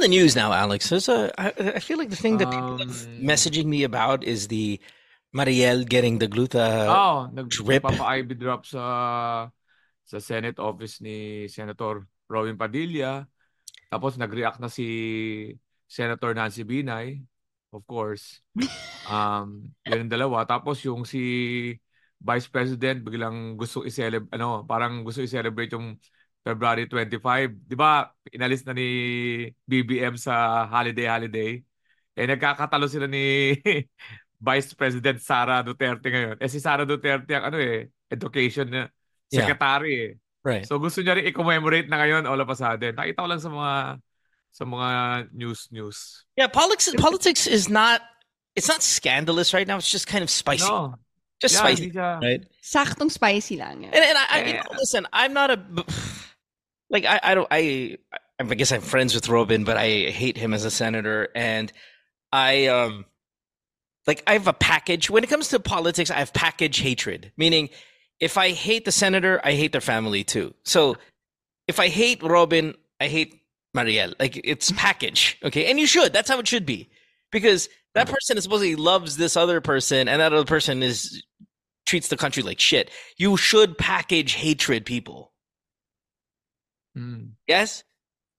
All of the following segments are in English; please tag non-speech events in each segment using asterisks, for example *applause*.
in the news now, Alex? There's a. I, I feel like the thing that people are Um, messaging me about is the Mariel getting the gluta Oh, drip. nagpapa-IV drop sa sa Senate office ni Senator Robin Padilla. Tapos nag-react na si Senator Nancy Binay, of course. Um, yun ang dalawa. Tapos yung si Vice President biglang gusto i-celebrate ano, parang gusto i-celebrate yung February 25. 'Di ba? Inalis na ni BBM sa holiday holiday. Eh nagkakatalo sila ni *laughs* Vice President Sara Duterte ngayon. Eh si Sara Duterte ang ano eh, education na Yeah. secretary eh. Right. So gusto niya rin i-commemorate na ngayon all of a sudden. Nakita ko lang sa mga sa mga news news. Yeah, politics politics is not it's not scandalous right now. It's just kind of spicy. No. Just Yeah, spicy, right? Saktong spicy lang. And, and I, I mean, Yeah. listen, I'm not a *sighs* like I, I don't I I guess I'm friends with Robin, but I hate him as a senator, and I um like I have a package when it comes to politics. I have package hatred, meaning if I hate the senator, I hate their family too. So if I hate Robin, I hate Mariel. Like it's *laughs* package, okay, and you should. That's how it should be, because that person is supposedly loves this other person, and that other person is treats the country like shit. You should package hatred, people. Mm. Yes,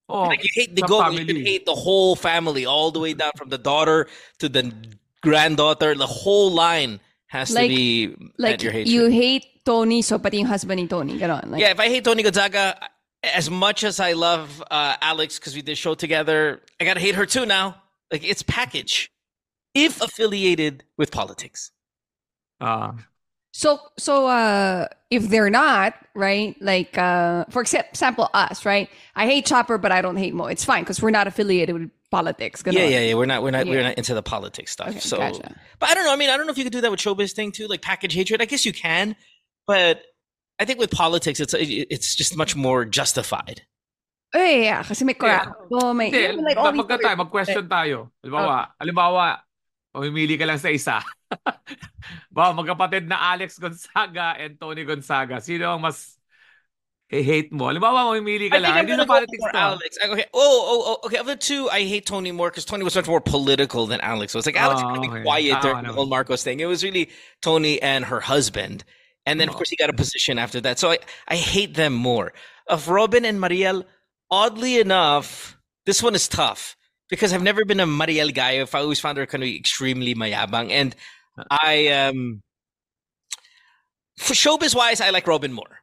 Oh, like you hate the sa goat, you should family. hate the whole family, all the way down from the daughter to the granddaughter. The whole line has Like- to be Like, at your hatred. you hate Toni, so pati yung husband ni Toni. Ganon. Like, yeah, if I hate Toni Gonzaga as much as I love uh, Alex because we did a show together, I gotta hate her too now. Like it's package, if affiliated with politics. Ah. So, so uh, if they're not, right? Like, uh, for exa- example, us, right? I hate Chopper, but I don't hate Mo. It's fine because we're not affiliated with politics. Ganon. Yeah, yeah, yeah. We're not, we're not, we're not into the politics stuff. Okay, so, gotcha. but I don't know. I mean, I don't know if you could do that with showbiz thing too, like package hatred. I guess you can, but I think with politics, it's it's just much more justified. Eh, yeah, kasi may Yeah. crap. Oh, may, Hindi, yeah, like, all these magka tayo, mag-question tayo. Halimbawa, halimbawa, mamimili ka lang sa isa. *laughs* ba, magkapatid na Alex Gonzaga and Toni Gonzaga. Sino ang mas hate mo? Halimbawa, mamimili ka I think lang. I'm Hindi gonna sa go politics to. Alex. I- Okay. Oh, oh, oh. Okay. Of the two, I hate Toni more because Toni was much more political than Alex So it's Like Alex Oh, was ah, kind of okay. quiet Tama during the whole Marcos thing. It was really Toni and her husband, and then of Oh. course he got a position after that. So I, I hate them more. Of Robin and Mariel, oddly enough, this one is tough because I've never been a Mariel guy. If I always found her kind of extremely mayabang, and I um. For showbiz wise, I like Robin more.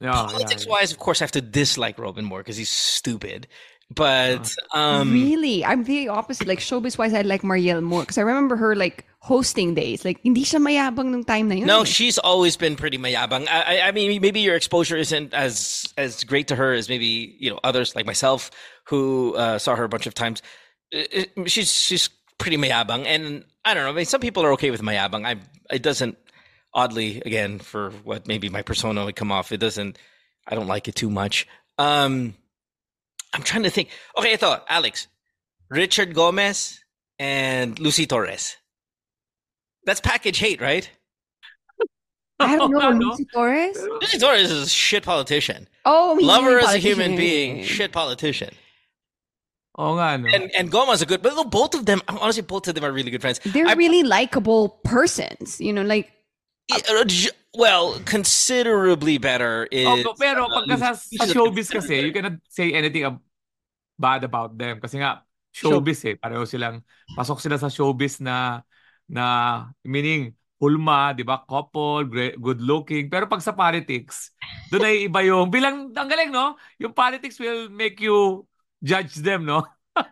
Yeah, yeah, Politics yeah. wise, of course, I have to dislike Robin more because he's stupid. But um, really? I'm the opposite. Like, showbiz wise, I like Mariel more because I remember her, like, hosting days. Like, hindi siya mayabang nung time na yun. no, she's always been pretty mayabang. I, I- I mean, maybe your exposure isn't as as great to her as maybe you know others like myself who uh, saw her a bunch of times. Uh, uh, She's she's pretty mayabang, and I don't know. I mean, some people are okay with mayabang. I it doesn't. Oddly, again, for what maybe my persona would come off, it doesn't. I don't like it too much. Um, I'm trying to think. Okay, I thought Alex, Richard Gomez, and Lucy Torres. That's package hate, right? I don't know. *laughs* Lucy Torres? Lucy Torres is a shit politician. Oh, he's Love her as a human being, shit politician. Oh, nga, no? And and Gomez a good, but both of them, honestly, both of them are really good friends. They're I- really likable persons. You know, like, j- Well, considerably better is. Oh, pero uh, pagka sa, sa showbiz kasi, you cannot say anything bad about them. Kasi nga, showbiz eh. Pareho silang, pasok sila sa showbiz na, na meaning, hulma, di ba? Couple, great, good looking. Pero pag sa politics, doon ay iba yung, bilang, ang galing, no? Yung politics will make you judge them, no? *laughs*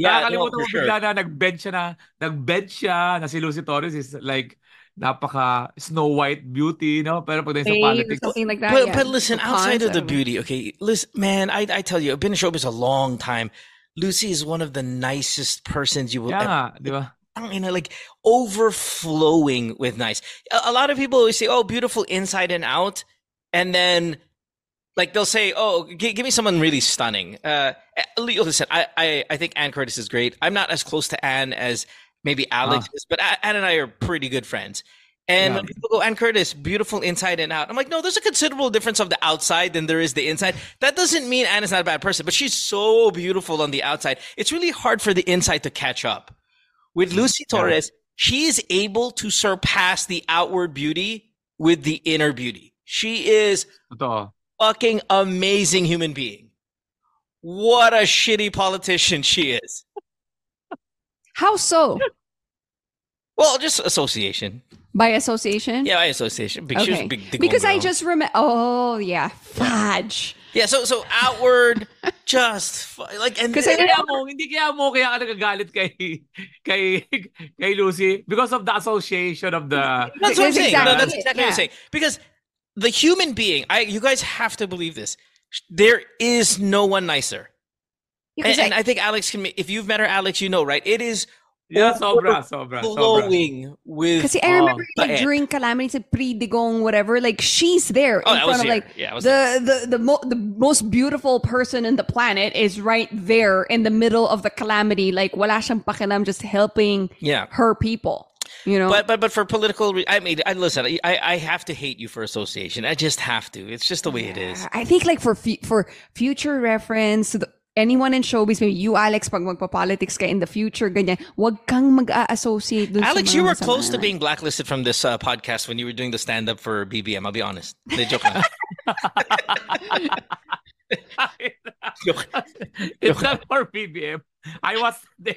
Yeah, no, Nakakalimutan for mo sure. bigla na nag-bed siya na, nag-bed siya na si Lucy Torres is like, napaka Snow White beauty, no? Pero pag sa politics, something like that. But, yeah. but listen, The outside of cons, I the beauty, okay, listen, man, I, I tell you, I've been in showbiz a long time. Lucy is one of the nicest persons you will kaya ever nga, di ba? you know, like overflowing with nice. A, a lot of people always say, "Oh, beautiful inside and out," and then like they'll say, "Oh, g- give me someone really stunning." Uh, listen, I, I I think Anne Curtis is great. I'm not as close to Anne as maybe Alex Ah. is, but A- Anne and I are pretty good friends. And Yeah. people go, Anne Curtis, beautiful inside and out. I'm like, no, there's a considerable difference of the outside than there is the inside. That doesn't mean Anne is not a bad person, but she's so beautiful on the outside. It's really hard for the inside to catch up. With Lucy Yeah. Torres, she is able to surpass the outward beauty with the inner beauty. She is fucking amazing human being. What a shitty politician she is. How so? Well, just association. By association? Yeah, by association. Big, she was a Okay. big Because I just remember. Oh yeah, fudge. yeah. So so outward, *laughs* just fu- like and Kasi I Kaya mo, hindi kaya mo kaya ka nagagalit kay kay kay Lucy because of the association of the that's what I'm That's saying. No, exactly that's it, exactly what I'm saying. Because the human being, I you guys have to believe this. There is no one nicer, Yeah, and, 'cause I- and I think Alex can. If you've met her, Alex, you know, right? It is Yeah, sobra, sobra, sobra. flowing with. Kasi I remember Oh, like during Calamity sa pre-digong whatever, like she's there Oh, in front of like Yeah, I was the the the, mo- the most beautiful person in the planet is right there in the middle of the calamity. Like wala siyang pakialam, just helping yeah. her people. You know, But but but for political, re- I mean, I listen. I I have to hate you for association. I just have to. It's just the way it is. I think like for fu- for future reference, the, anyone in showbiz, maybe you, Alex, pag magpa-politics ka in the future, ganyan, wag kang mag-associate dun Alex, mga you were close to being blacklisted from this uh, podcast when you were doing the stand up for BBM. I'll be honest. They joke lang. *laughs* Joke. It's not for BBM. I was there.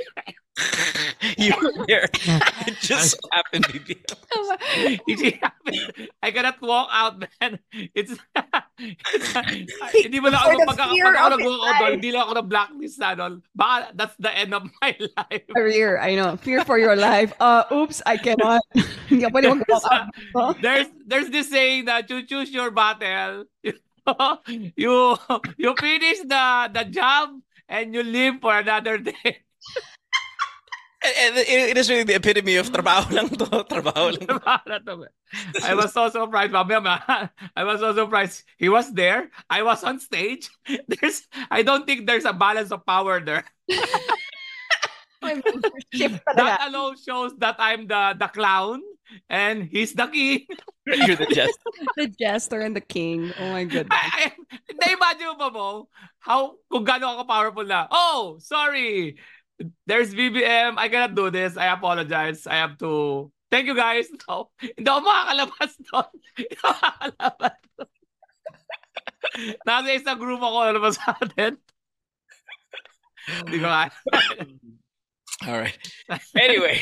*laughs* you were there. It *laughs* just so happened BBM. Hindi happened. I cannot walk out, man. It's, it's hindi mo lang ako fear pagka ako of nag-walk his out doon, life. hindi lang ako na blacklist na doon. Baka that's the end of my life. career. I know. Fear for your life. Uh, oops, I cannot. *laughs* Hindi ako pwede mag *laughs* there's there's this saying that you choose your battle. *laughs* you you finish the the job and you live for another day. And, and it, it is really the epitome of trabaho lang to. *laughs* Trabaho lang. *laughs* To. I was so surprised. Mamaya, ma- *laughs* I was so surprised. He was there. I was on stage. There's, I don't think there's a balance of power there. Shift That alone shows that I'm the the clown and he's the king. You're the jest. The jester and the king. Oh my goodness. I, I, na-imagine mo ba mo how, kung gaano ako powerful na, oh, sorry, there's BBM, I cannot do this, I apologize, I have to, thank you guys, *laughs* no, hindi ako makakalabas doon, hindi ako makakalabas doon. *laughs* Nasa isang group ako, ano sa atin? Hindi ko. *laughs* All right. Anyway,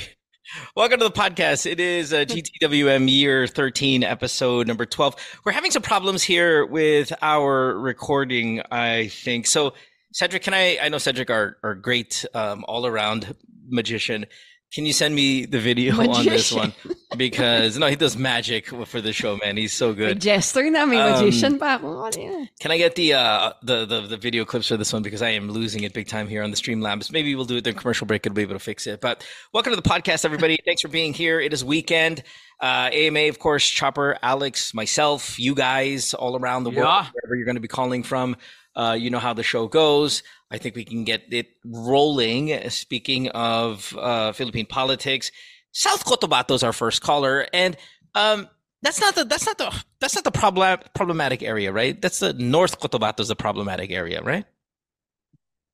welcome to the podcast. It is uh, GTWM year 13, episode number 12. We're having some problems here with our recording, I think. So, Cedric, can I? I know Cedric, are our great um, all around magician. Can you send me the video on this Magician. one? Because, no, he does magic for the show, man. He's so good. jester na, may Um, magician pa ako. Ano yan? Can I get the, uh, the the the video clips for this one because I am losing it big time here on the Streamlabs. Maybe we'll do it during commercial break. It'll be able to fix it. But welcome to the podcast, everybody. Thanks for being here. It is weekend. Uh, AMA, of course, Chopper, Alex, myself, you guys, all around the world, wherever you're going to be calling from. Uh, you know how the show goes. I think we can get it rolling. Speaking of uh, Philippine politics, South Cotabato is our first caller, and um, that's not the that's not the that's not the problem problematic area, right? That's the North Cotabato is the problematic area, right?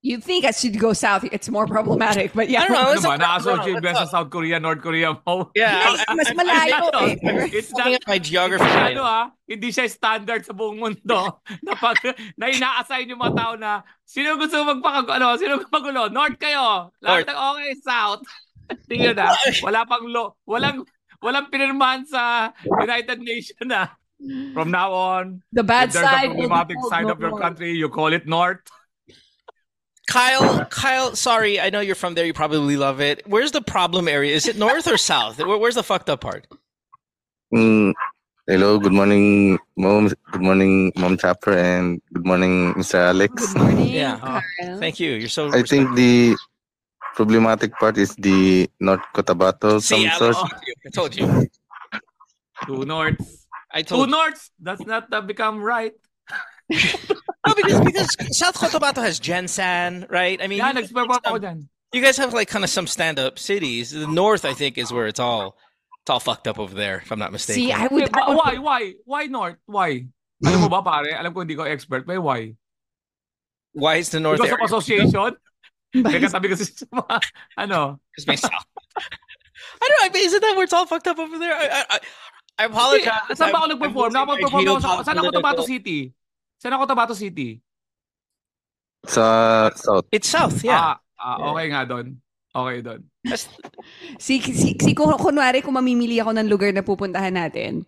You think I should go south? It's more problematic, but yeah. I don't know. It's ba, a- na-associate what's ba sa up? South Korea, North Korea mo? *laughs* Yeah, Yes, *laughs* mas malayo eh. It's not, *laughs* my geography. ano ah, hindi siya standard sa buong mundo na pag na ina-assign yung mga tao na sino gusto magpaka ano, sino magulo? North kayo. North. Lahat ng okay, south. Tingnan na, wala pang lo, walang walang pinirmahan sa United Nations na. From now on, The bad if there's side. a problematic be side of your North. country, you call it North. Kyle, Kyle, sorry, I know you're from there. You probably love it. Where's the problem area? Is it north or south? Where's the fucked up part? Mm, hello, good morning, Mom. Good morning, Mom Chopper, and good morning, Mr. Alex. Good morning. Yeah. Kyle. Thank you. You're so. I think the problematic part is the North Cotabato, See, some Alex, sort. I told you. Two Norths. I told you. Norths. That's not uh, become right. *laughs* No, because because South Cotabato has Gensan, right? I mean, Yan, you, nag-spare pa ako dyan. you guys have like kind of some stand-up cities. The north, I think, is where it's all It's all fucked up over there, if I'm not mistaken. See, I would. I would why, why? Why North? Why? Alam mo ba, pare? Alam ko hindi ko expert, but why? Why is the North Because area? of association? May katabi kasi sa *laughs* mga, ano, Because my south. I don't know. I mean, isn't that where it's all fucked up over there? I, I, I, I apologize. Hindi, saan ba ako I'm- nag-perform? I'm losing Nakapag-perform my ako sa, saan ako Tabato geopolitical- City? Saan ako Tabato City? Sa South. It's south, yeah. Ah, ah, okay nga doon. Okay doon. Si, si, si kung, kunwari kung mamimili ako ng lugar na pupuntahan natin,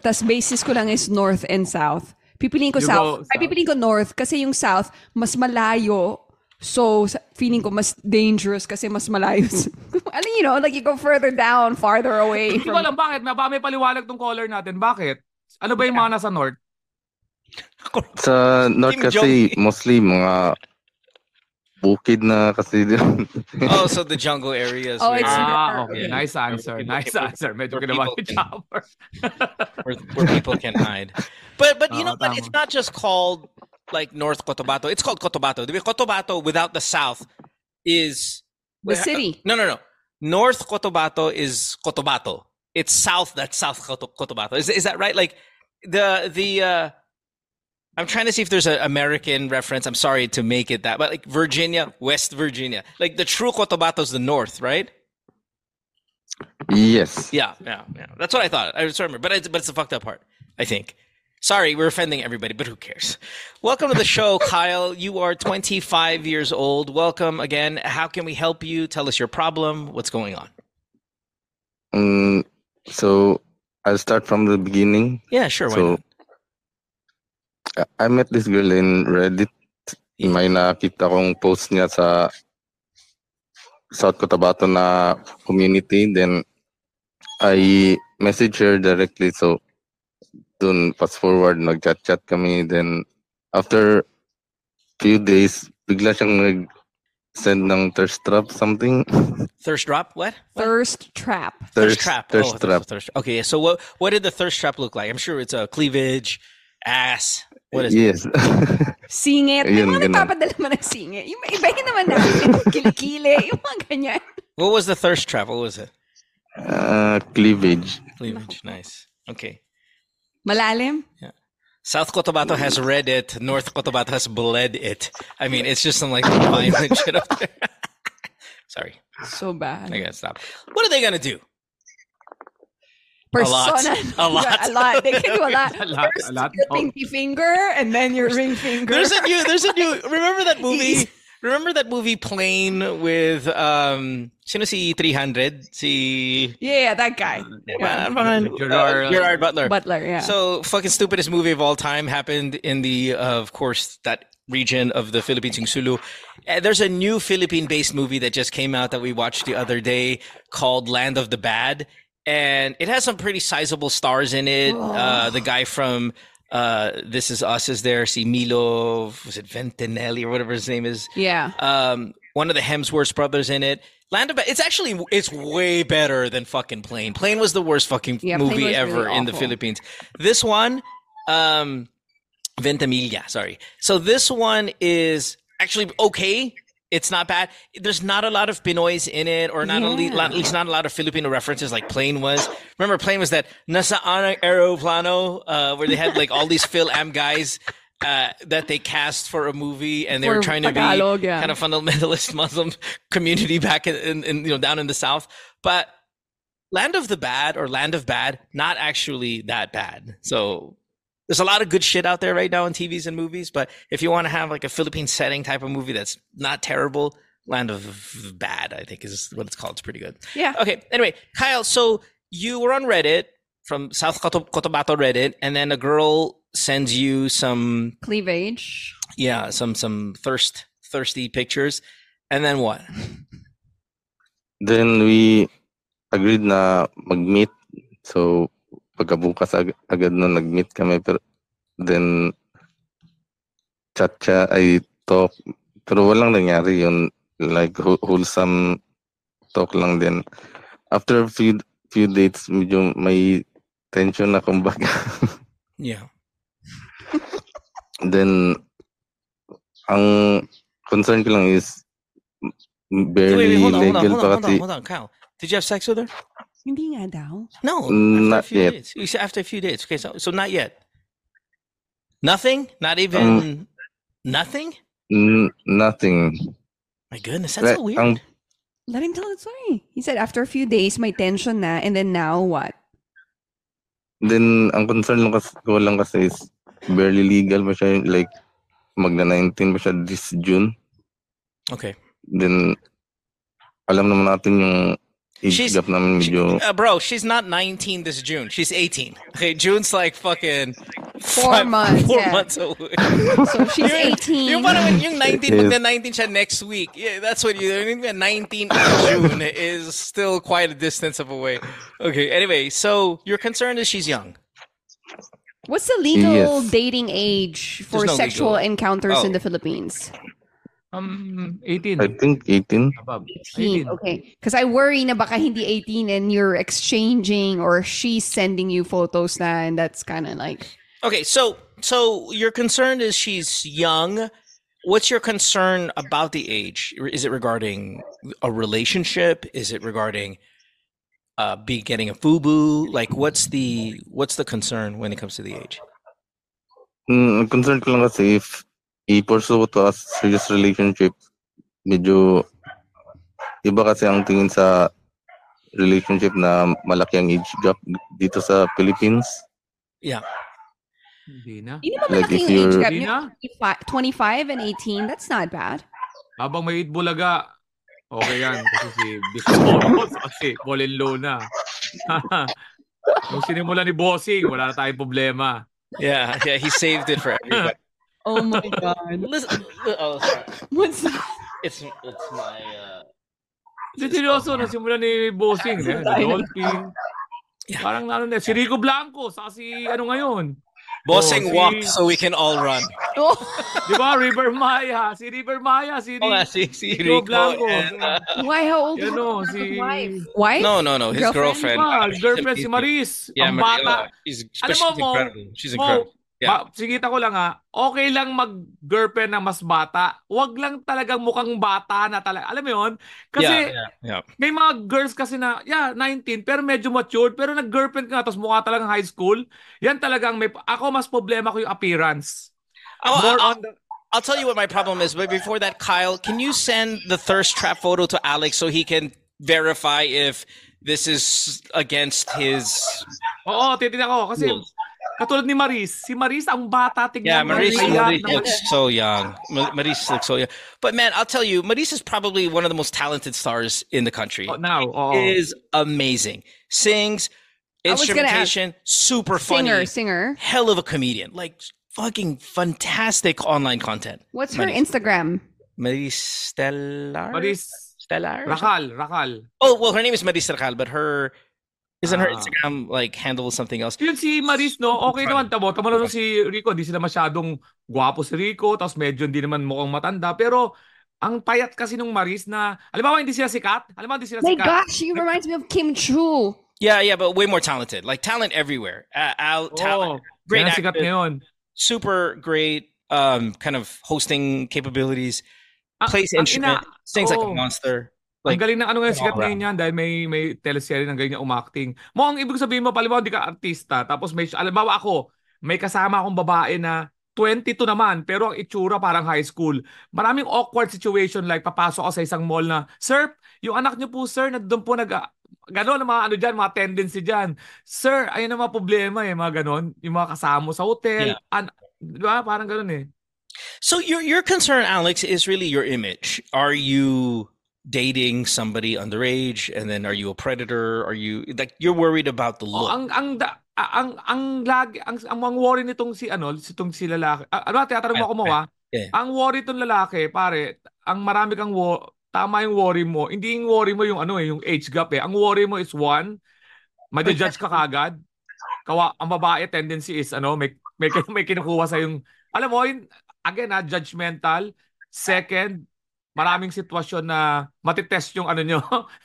tas basis ko lang is north and south. Pipiliin ko You south. go Ay, south. pipiliin ko north kasi yung south, mas malayo. So, feeling ko mas dangerous kasi mas malayo. ano, you know, like you go further down, farther away. Hindi ko From, alam bakit. May, may paliwanag tong caller natin. Bakit? Ano ba yung mga nasa North? Sa North Kim kasi Jong- mostly mga bukid na kasi dun. oh, so the jungle areas. Oh, it's Ah, okay. okay. Nice answer. People Nice can- answer. Medyo where kinabahan people ni can- Chopper. *laughs* where, where people can hide. But but you Oo, know what? tama. It's not just called like North Cotabato. It's called Cotabato. The Cotabato without the south is the city. No, no, no. North Cotabato is Cotabato. It's south. That's South Coto- Cotabato. Is is that right? Like the the. uh I'm trying to see if there's an American reference. I'm sorry to make it that, but like Virginia, West Virginia, like the true Cotabato is the north, right? yes. Yeah, yeah, yeah. That's what I thought. I just remember, but it's but it's the fucked up part. I think. Sorry, we're offending everybody, but who cares? Welcome to the show, *laughs* Kyle. You are 25 years old. Welcome again. How can we help you? Tell us your problem. What's going on? Mm, so I'll start from the beginning. Yeah, sure. So, not? I- I met this girl in Reddit. I may nakita kong post niya sa South Cotabato na community. Then, I message her directly. So, dun, fast forward, nag-chat-chat kami. Then, after few days, bigla siyang nag-send ng thirst trap something. Thirst drop? What? What? Thirst trap. Thirst trap. Thirst oh, trap. Thirst, okay, so what what did the thirst trap look like? I'm sure it's a cleavage, ass. What is it? Yes. *laughs* Singit. May Ayun, mga ganun. nagpapadala naman ng singit. Yung ibahin naman natin. *laughs* Kilikili. Yung mga ganyan. What was the thirst trap? What was it? uh, cleavage. Cleavage. Nice. Okay. Malalim? Yeah. South Cotabato has read it. North Cotabato has bled it. I mean, it's just some like violent *laughs* shit up there. Sorry, So bad. I gotta stop. What are they gonna do? Persona. A *laughs* lot. a lot. They can do a *laughs* lot. A lot, First, a lot. your Oh. pinky finger, and then your ring finger. There's a new. There's a new. *laughs* Remember that movie? Easy. Remember that movie Plane with um. Sino si 300? Si yeah, that guy. yeah. uh, Gerard- Gerard Butler. Butler, yeah. So fucking stupidest movie of all time happened in the, uh, of course, that region of the Philippines, in Sulu. Uh, there's a new Philippine-based movie that just came out that we watched the other day called Land of the Bad, and it has some pretty sizable stars in it. Uh, the guy from uh, This Is Us is there. See Milo, was it Ventinelli or whatever his name is? yeah. um, one of the Hemsworth brothers in it. Land of it's actually it's way better than fucking Plane. Plane was the worst fucking Yeah, movie ever really in the. Philippines. This one, um, Ventimiglia, sorry. So this one is actually okay. It's not bad. There's not a lot of Pinoys in it, or not Yeah. at least not a lot of Filipino references like Plane was. Remember, Plane was that Nasaan Aeroplano, uh, where they had like all these Phil Am guys uh, that they cast for a movie, and they For were trying to Tagalog, be yeah. kind of fundamentalist *laughs* Muslim community back in, in, in you know down in the South, but Land of the Bad or Land of Bad, not actually that bad. So there's a lot of good shit out there right now in TVs and movies. But if you want to have like a Philippine setting type of movie that's not terrible, Land of Bad, I think is what it's called. It's pretty good. Yeah. Okay. Anyway, Kyle, so you were on Reddit from South Cotabato Reddit, and then a girl sends you some, Cleavage. yeah, some some thirst thirsty pictures, and then what? Then we agreed na mag-meet. So pagkabukas ag- agad na nag-meet kami pero then chat chat ay talk pero walang nangyari yun like whole- wholesome talk lang din. After a few few dates medyo may tension na kumbaga. *laughs* Yeah. then ang concern ko lang is Wait, barely wait, hold on, hold on, legal hold on, hold kasi on, hold on, Kyle. Did you have sex with her? Hindi nga daw. No, Mm, after a not few yet. days. You after a few days. Okay, so so not yet. Nothing? Not even Um, nothing? N- nothing. My goodness, that's so weird. ang Let him tell the story. He said after a few days, may tension na, and then now what? Then, ang concern lang kasi, ko lang kasi is barely legal pa siya. Like, magna-19 pa siya this June. okay. Then, alam naman natin yung age She's- gap namin She- uh, bro, she's not 19 this June. She's 18. Okay, June's like fucking Four months, Four yeah. months away. *laughs* So she's Yung- 18. Yung parang yung 19, Yes. magna 19 siya next week. Yeah, that's what you. I mean, 19 June is still quite a distance of away. Okay. Anyway, so your concern is she's young. What's the legal Yes. dating age for no sexual legal- encounters in Oh. the Philippines? Um, 18. I think 18. Above. 18. 18. Okay. Because I worry na baka hindi 18 and you're exchanging or she's sending you photos na and that's kind of like... Okay, so so your concern is she's young. What's your concern about the age? Is it regarding a relationship? Is it regarding uh be getting a fubu? Like what's the what's the concern when it comes to the age? Mm, ang concern ko lang kasi if i-pursue ko to as serious relationship, medyo iba kasi ang tingin sa relationship na malaki ang age gap dito sa Philippines. Yeah. Hindi na. Hindi Like, malaki if yung age you're- gap. Hindi na. Yung 25 and 18, that's not bad. Habang may Bulaga, okay yan. Kasi si Biscoros kasi Colin Luna. *laughs* Nung sinimula ni Bossing, wala na tayong problema. Yeah, yeah, he saved it for everybody. Oh my God. Listen, oh, sorry. *laughs* What's that? It's it's my uh Hindi seryoso, nasimula ni Bossing. Eh, the Dolphin. Yeah. Parang ano na, si Rico Blanco, sa si ano ngayon. bossing Oh, si- walk so we can all run. Oh, *laughs* Di ba? River Maya. Si River Maya. Si Oh, nga, Rico. si, si Rico Rico Blanco. and, uh, why? How old is Yan o, his si... wife? Wife? no, no, no, his Girlfriend? girlfriend. Ah, girlfriend si. Maris. Yeah, ang Maria, bata. She's, Alam she's mo, Mo, incredible. She's incredible. Yeah. Ba, sigita ko lang ha, okay lang mag-girlfriend na mas bata. Huwag lang talagang mukhang bata na talaga. Alam mo yun? Kasi yeah, yeah, yeah. may mga girls kasi na, yeah, 19, pero medyo matured, pero nag-girlfriend ka, tapos mukha talagang high school. Yan talagang may, ako mas problema ko yung appearance. Oh, More I'll, on the, I'll tell you what my problem is, but before that, Kyle, can you send the thirst trap photo to Alex so he can verify if this is against his? oo, titignan ko. Kasi Rules. Katulad ni Maris, si Maris ang bata, Yeah, tignan mo. Maurice, payat looks so young. Ma- Maurice looks so young. But man, I'll tell you, Maurice is probably one of the most talented stars in the country. Oh, now, oo. Oh, oh. Is amazing. Sings, I was gonna ask- instrumentation, super funny, Singer, singer. hell of a comedian. Like fucking fantastic online content. What's her Instagram? Maurice Stellar? Maris, Stellar? Racal, Racal. Oh, well, her name is Maurice Stellar, but her isn't her Ah. Instagram like handle something else? Yun si Maris, no? Okay naman, tamo. Tamo na si Rico. Hindi sila masyadong gwapo si Rico. Tapos medyo hindi naman mukhang matanda. Pero ang payat kasi nung Maris na, alam mo hindi sila sikat? Alam mo hindi sila My sikat? gosh, she reminds me of Kim Chiu. Yeah, yeah, but way more talented. Like talent everywhere. Uh, Al, Oo. talent, great Yan ang sikat actor. ngayon. super great um kind of hosting capabilities Ang- plays ang instrument ina- sings like a oo. Monster ang like galing ng ano ngayon, sikat ngayon yan dahil may may teleserye ng galing niya. Mo ang ibig sabihin mo, palibaw, hindi ka artista. Tapos may, alam mo ako, may kasama akong babae na 22 naman, pero ang itsura parang high school. Maraming awkward situation like papasok ako sa isang mall na, Sir, yung anak niyo po, sir, nandun po nag... Ganon, mga ano dyan, mga tendency dyan. Sir, ayun ang mga problema eh, mga ganon. Yung mga kasama sa hotel. Yeah. An- di ba? Parang ganon eh. so your your concern alex is really your image are you dating somebody underage and then are you a predator are you like you're worried about the Oh, look ang ang da- ang ang lagi ang ang mga worry nitong si ano, si tong si lalaki. Ano, tinatanong mo ako mo ah. Yeah. Ang worry tong lalaki, pare, ang marami kang wo- tama yung worry mo. Hindi yung worry mo yung ano eh, yung age gap eh. Ang worry mo is one, ma-judge ka kagad. Kawa, ang babae tendency is ano, may may, may kinukuha sa yung alam mo, yun, again ah, judgmental. Second, maraming sitwasyon na matitest yung ano nyo.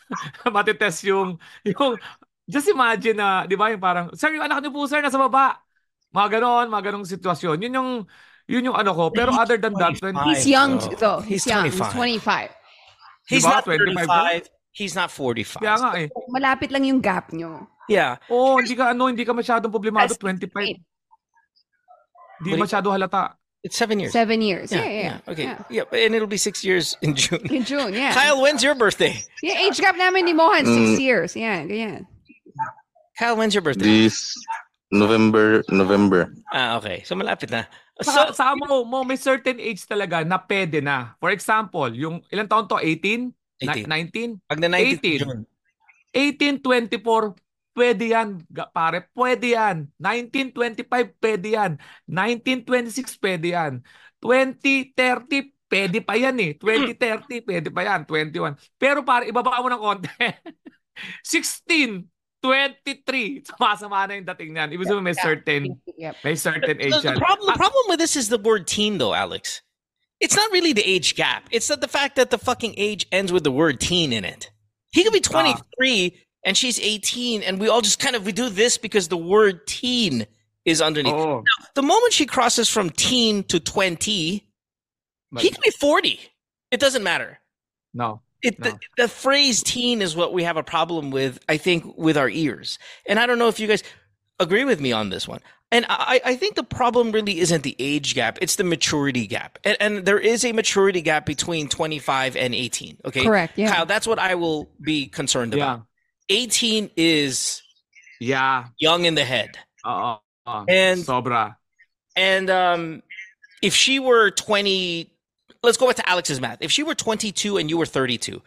*laughs* matitest yung yung Just imagine na, di ba, yung parang, sir, yung anak niyo po, sir, nasa baba. Mga ganon, mga ganong sitwasyon. Yun yung, yun yung ano ko. Pero He's other than that, when, 25. He's young though. though. He's He's, young. 25. He's 25. he's Diba? not 25 35 He's not 45. Kaya nga eh. Malapit lang yung gap nyo. Yeah. Oo, hindi ka ano, hindi ka masyadong problemado. That's 25. great. Hindi masyado halata. It's seven years. Seven years. Yeah, Yeah, yeah. yeah. Okay. Yeah. Yeah. and it'll be six years in June. In June, yeah. Kyle, when's your birthday? Yeah, age gap namin ni Mohan, six Mm. years. Yeah, ganyan. Kyle, when's your birthday? This November, November. Ah, okay. So malapit na. Sa, So, sa mo, mo, may certain age talaga na pwede na. For example, yung ilang taon to? 18? 18. Na- 19? pag na 19 18. June. 18, 24, pwede yan. Pare, pwede yan. 19, 25, pwede yan. 19, 26, pwede yan. 20, 30, pwede pa yan eh. 20, 30, pwede pa yan. 21. Pero pare, ibaba mo ng konti. *laughs* 16, 23, sumasama na yung dating niyan. Ibig sabihin may certain, Yep. may certain age The, the problem, the problem with this is the word teen, though, Alex. It's not really the age gap. It's that the fact that the fucking age ends with the word teen in it. He could be 23 and she's 18, and we all just kind of we do this because the word teen is underneath. Oh. Oo. The moment she crosses from teen to 20, But- he could be 40. It doesn't matter. No. It, No. the, the phrase teen is what we have a problem with, I think, with our ears. And I don't know if you guys agree with me on this one. And I, I think the problem really isn't the age gap, it's the maturity gap. And, and there is a maturity gap between 25 and 18. Okay. Correct, yeah. Kyle, that's what I will be concerned Yeah. about. 18 is Yeah. young in the head. Oo. Oo. And- Sobra. And um, if she were 20, let's go back to Alex's math. If she were 22 and you were 32,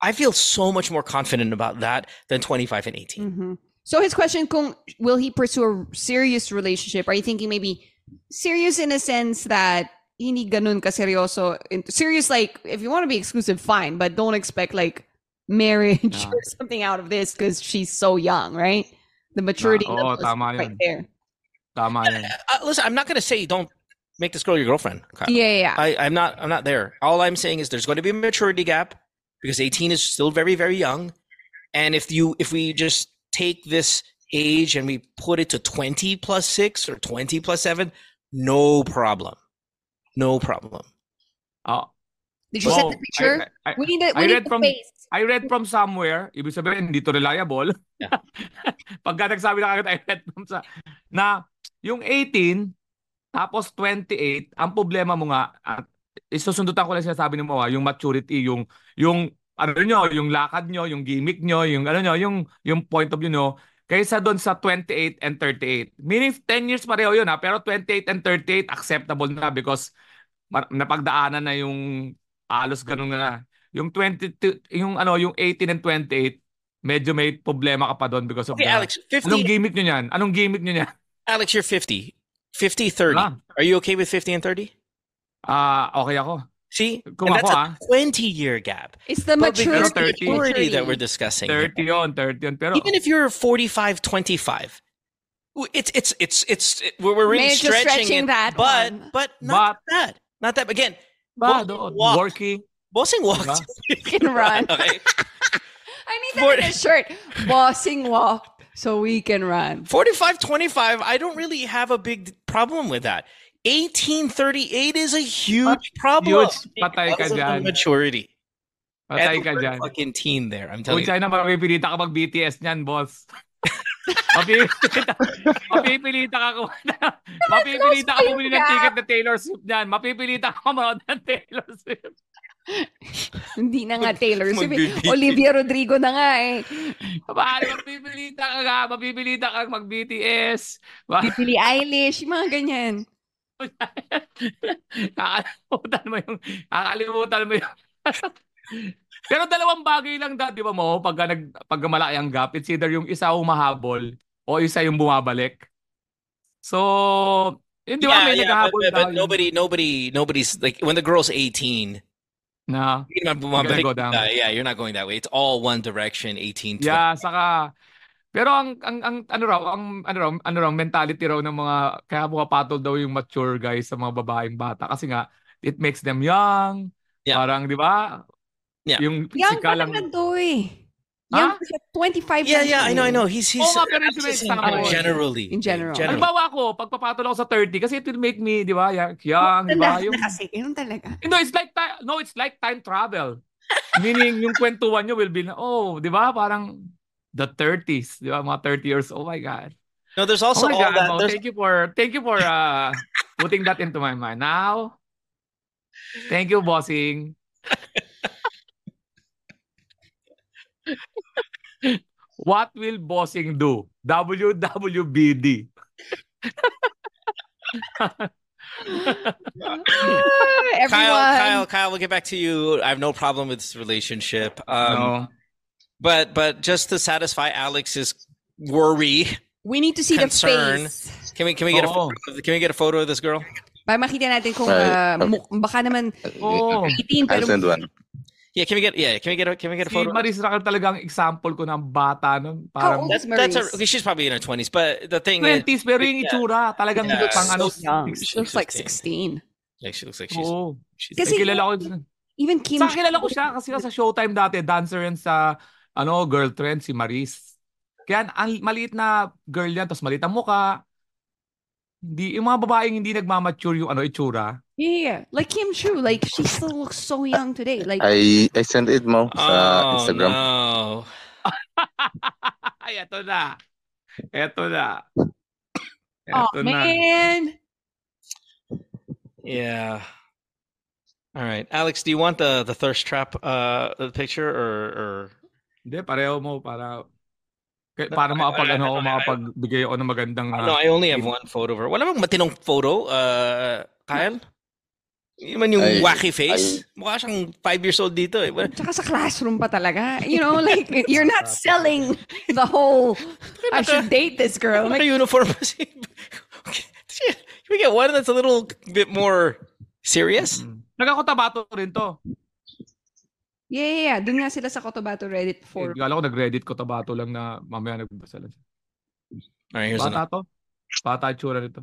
I feel so much more confident about that than 25 and 18. Mhm. So his question, kung will he pursue a serious relationship? Are you thinking maybe serious in a sense that hindi ganun kaseryoso? In- Serious like if you want to be exclusive, fine, but don't expect like marriage Yeah. *laughs* or something out of this because she's so young, right? The maturity oo, level is right there. Tama yan. *laughs* Uh, listen, I'm not going to say don't make this girl your girlfriend. Kyle. Yeah, yeah, yeah. I, I'm not. I'm not there. All I'm saying is there's going to be a maturity gap because 18 is still very, very young. And if you, if we just take this age and we put it to 20 plus six or 20 plus seven, no problem, no problem. Oo. Did you set the picture? Oh, I, I, we need the, I we need the from- face. I read from somewhere, ibig sabihin, hindi to reliable. Yeah. *laughs* Pagka nagsabi na kagad, I read from sa, na yung 18, tapos 28, ang problema mo nga, at isusundutan ko lang sinasabi ni Moa, yung maturity, yung, yung, ano nyo, yung lakad nyo, yung gimmick nyo, yung, ano nyo, yung, yung point of view nyo, kaysa doon sa 28 and 38. Meaning, 10 years pareho yun ha, pero 28 and 38 acceptable na because napagdaanan na yung halos ganun na. Yung 22, yung ano, yung 18 and 28, medyo may problema ka pa doon because of Okay, the... Alex, 50. Anong gimmick nyo niyan? Anong gimmick nyo niyan? Alex, you're 50. 50, 30. Ah. Are you okay with 50 and 30? Ah, okay ako. See? Kung and that's ako, ah. a 20 year gap. It's the But maturity. of the 30. maturity that we're discussing. here. 30 yon 30 on. Pero, Even if you're 45, 25, it's it's it's it's it, we're, we're really Medyo stretching, stretching it, that but one. but not But- that, not that. Again, ba, Walk- walk. working. Bossing walk. *laughs* Diba? can run. *laughs* okay. *laughs* I need For- that in a shirt. Bossing walk so we can run. 45, 25, I don't really have a big problem with that. 18, 38 is a huge problem. Huge. Patay ka because of the dyan. maturity. Patay ka we're dyan. Fucking teen there. I'm Kung telling you. China, mapipilita ka mag BTS niyan, boss. mapipilita, mapipilita ka kumana. Mapipilita ka bumili ng ticket ah. na Taylor Swift niyan. Mapipilita ka manood ng Taylor Swift. *laughs* Hindi na nga Taylor Swift. eh. Olivia Rodrigo na nga eh. Paano mapipilita ka nga? Mapipilita ka mag BTS. Ma- Billie Eilish, yung mga ganyan. *laughs* Kakalimutan mo yung kakalimutan mo yung *laughs* Pero dalawang bagay lang da, di ba mo, pag nag pag malaki ang gap, it's either yung isa humahabol o isa yung bumabalik. So, yun di ba Yeah, may yeah, naghahabol but, but, but nobody, nobody, nobody's like when the girl's 18. Na You're not, gonna go down. Uh, yeah, you're not going that way. It's all one direction. 18, 20. Yeah, saka pero ang ang ang ano raw, ang ano raw, ano raw mentality raw ng mga kaya pumapatol daw yung mature guys sa mga babaeng bata kasi nga it makes them young. Yeah. Parang 'di ba? Yeah. Yung Young pa physical lang. naman to eh. Pa siya, 25 Yeah, yeah, I know, I know. He's he's nga, pero yung example. uh, generally. In general. generally. Halimbawa ako, pag papatol ako sa 30 kasi it will make me, 'di ba, young, young 'di ba? Yung kasi, ganun talaga. No, it's like no, it's like time travel. Meaning, yung kwentuhan nyo will be, na, oh, di ba? Parang the 30s, di ba? Mga 30 years. Oh my God. No, there's also oh my all God, that. There's, thank you for, thank you for uh, putting that into my mind. Now, thank you, bossing. What will bossing do? WWBD. *laughs* Kyle, Kyle, Kyle, we'll get back to you. I have no problem with this relationship. Um, no. But but just to satisfy Alex's worry, We need to see Concern. the face. can we can we get a Oo. can we get a photo of this girl? Para makita natin kung Right. mu- baka naman Oo. 18 pero send one. Yeah, can we get yeah, can we get a can we get a Si photo? Maris Racal talagang example ko ng bata nun. Parang is That's, that's a, okay, she's probably in her twenties, but the thing is, 20s, pero yung Yeah. itsura, talagang Yeah. pang ano. Young. She looks like 16. 16. like she looks like she's, Oo. she's Kasi- kilala ko. Even Kim Sa kilala ko siya kasi sa Showtime dati, dancer yan sa ano, girl trend, si Maris. Kaya ang maliit na girl yan, tapos maliit ang muka. Hindi, yung mga babaeng hindi nagmamature yung ano, itsura. Yeah, yeah. Like Kim Chiu, like she still looks so young today. Like I I sent it mo sa oh Instagram. no. *laughs* Ay, eto na. Eto na. oh na. man. Yeah. All right, Alex. Do you want the the thirst trap uh picture or or Hindi, pareho mo para kaya- para makapag ano, ako, makapagbigay ako ng magandang no? ah, I only have one photo her. Wala bang matinong photo, uh, Kyle? Yung man yung Ay, wacky face. Mukha siyang five years old dito eh. Tsaka sa classroom pa talaga. You know, like you're not selling the whole I should date this girl. Like Naka-uniform pa si... Okay. Can we get one that's a little bit more serious? Mm. Nagkakotabato rin to. Yeah, yeah, yeah. Doon nga sila sa Cotabato Reddit Eh, for Kala ko nag-Reddit Cotabato lang na mamaya nagbasa lang. All right, here's Bata another. to. Bata itsura nito.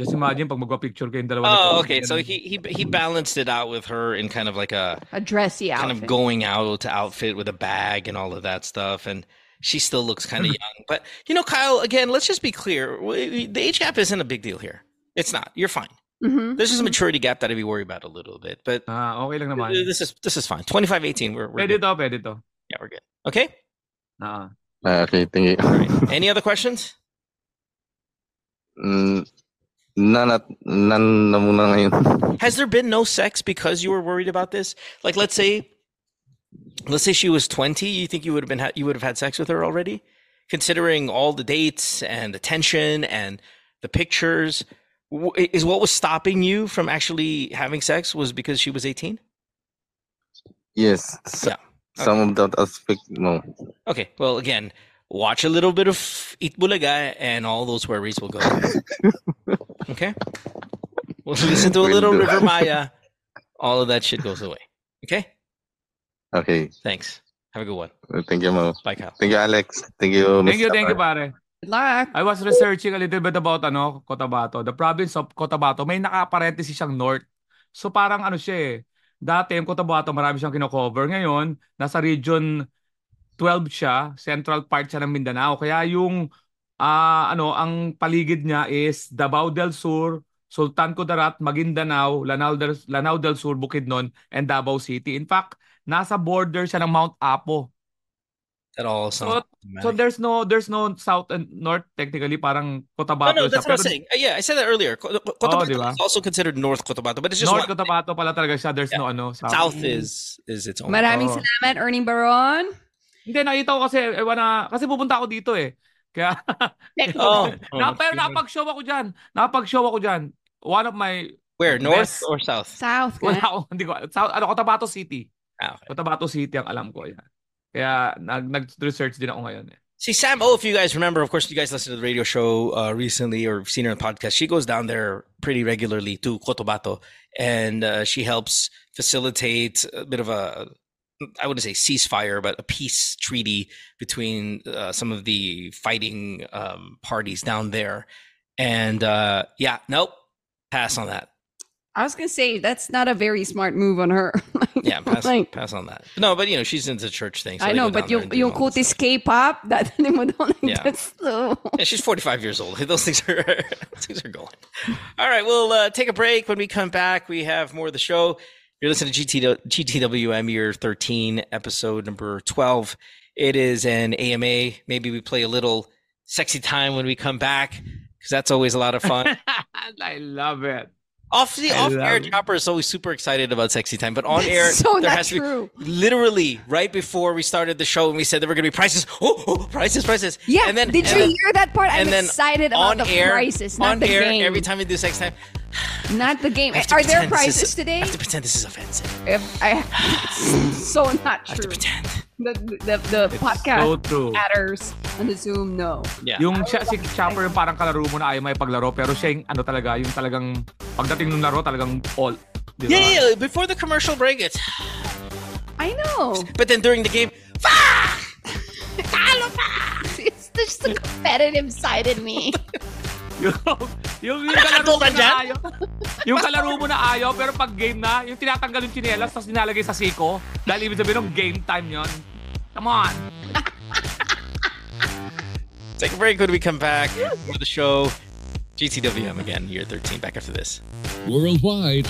Just imagine pag magpa-picture kayong dalawa. Oh, nito. okay. So he he he balanced it out with her in kind of like a a dressy kind outfit. of going out to outfit with a bag and all of that stuff, and she still looks kind of *laughs* young. But you know, Kyle, again, let's just be clear: the age gap isn't a big deal here. It's not. You're fine. Mhm. There's just a maturity gap that I'd be worried about a little bit, but Ah, okay lang naman. this is this is fine. 25, 18, we're we're Pwede good. to, pwede to. yeah, we're good. Okay. Ah. Ah, okay, thank you. All right. *laughs* Any other questions? Mm, none at none na muna ngayon. *laughs* Has there been no sex because you were worried about this? Like, let's say, let's say she was twenty. You think you would have been ha- you would have had sex with her already, considering all the dates and the tension and the pictures. W- Is what was stopping you from actually having sex was because she was eighteen? Yes. s- Yeah. Some of that aspect no. Okay. Well, again, watch a little bit of Eat Bulaga, and all those worries will go. *laughs* okay. We'll listen to a little do. River Maya. *laughs* All of that shit goes away. Okay. Okay. Thanks. Have a good one. Thank you, Mo. Bye, Kyle. Thank you, Alex. Thank you, Thank you, thank you, pare. Good luck. I was researching a little bit about ano, Cotabato. The province of Cotabato, may naka-parenthesis siyang north. So parang ano siya eh. Dati yung Cotabato, marami siyang kino-cover. Ngayon, nasa region 12 siya, central part siya ng Mindanao. Kaya yung ah ano, ang paligid niya is Davao del Sur, Sultan Kudarat, Maguindanao, Lanao del, Lanao del Sur, Bukidnon, and Davao City. In fact, nasa border siya ng Mount Apo. That all sounds. So there's no there's no south and north technically parang no, Cotabato no, siya. that's what I'm Pero saying. Uh, yeah, I said that earlier. Co- Co- Cotabato diba? is also considered North Cotabato, but it's just North one. Cotabato pala talaga siya. There's no ano south. South is is its own. Maraming Oo. salamat, Ernie Baron. Hindi nakita ko kasi ewan na kasi pupunta ako dito eh. Kaya *laughs* *laughs* Oh, na, pero napag-show ako diyan. Napag-show ako diyan. One of my where North Best. or South? South. wala ako, *laughs* hindi ko south ano Cotabato City. Ah, okay. Cotabato City ang alam ko yan. Kaya nag nag-research din ako ngayon eh. See, Sam O, if you guys remember, of course, you guys listened to the radio show uh, recently or seen her on the podcast. She goes down there pretty regularly to Cotabato and uh, she helps facilitate a bit of a, I wouldn't say ceasefire, but a peace treaty between uh, some of the fighting um, parties down there. And uh, yeah, nope, pass on that. I was gonna say that's not a very smart move on her. *laughs* Yeah, *laughs* pass, like, pass on that. No, but you know, she's into church things. so I know, but you there yung and do yung all that kutis stuff. K-pop, *laughs* that mo daw like Yeah. that's slow. Yeah, she's 45 years old. Those things are those things are going. All right, we'll uh, take a break. When we come back, we have more of the show. You're listening to GT, GTWM year 13, episode number 12. It is an AMA. Maybe we play a little sexy time when we come back because that's always a lot of fun. I love it. Off the off air, it. Chopper is always super excited about sexy time, but on air, so there has to be literally right before we started the show and we said there were going to be prices. *gasps* Oh, oh, prices, prices. Yeah, and then did and you then hear that part? I'm and then excited about on the air, prices, not on the air, game. every time we do sex time, *sighs* Not the game. I have to Are there prices is- today? I have to pretend this is offensive. If I, so not I have to pretend. The the, the It's podcast so true. chatters on the Zoom, no. Yeah. Yung siya, si Chopper yung parang kalaro mo na ayaw may paglaro pero siya yung ano talaga, yung talagang pagdating ng laro talagang all. Di ba? yeah, yeah, yeah. Before the commercial break, it's. I know. But then during the game, *laughs* It's just the competitive side in me. *laughs* yung, yung, yung kalaro mo na ayaw. Yung kalaro mo na ayaw, pero pag game na, yung tinatanggal yung chinelas tapos nilalagay sa siko. Dahil ibig sabihin ng game time yon. Come on. take a break when we come back for the show. GTWM again, year 13. Back after this. Worldwide,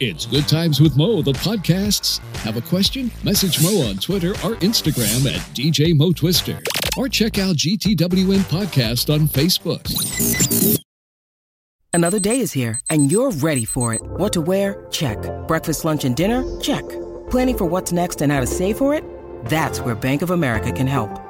it's Good Times with Mo, the podcasts. Have a question? Message Mo on Twitter or Instagram at DJ Mo Twister. Or check out GTWM Podcast on Facebook. Another day is here, and you're ready for it. What to wear? Check. Breakfast, lunch, and dinner? Check. Planning for what's next and how to save for it? That's where Bank of America can help.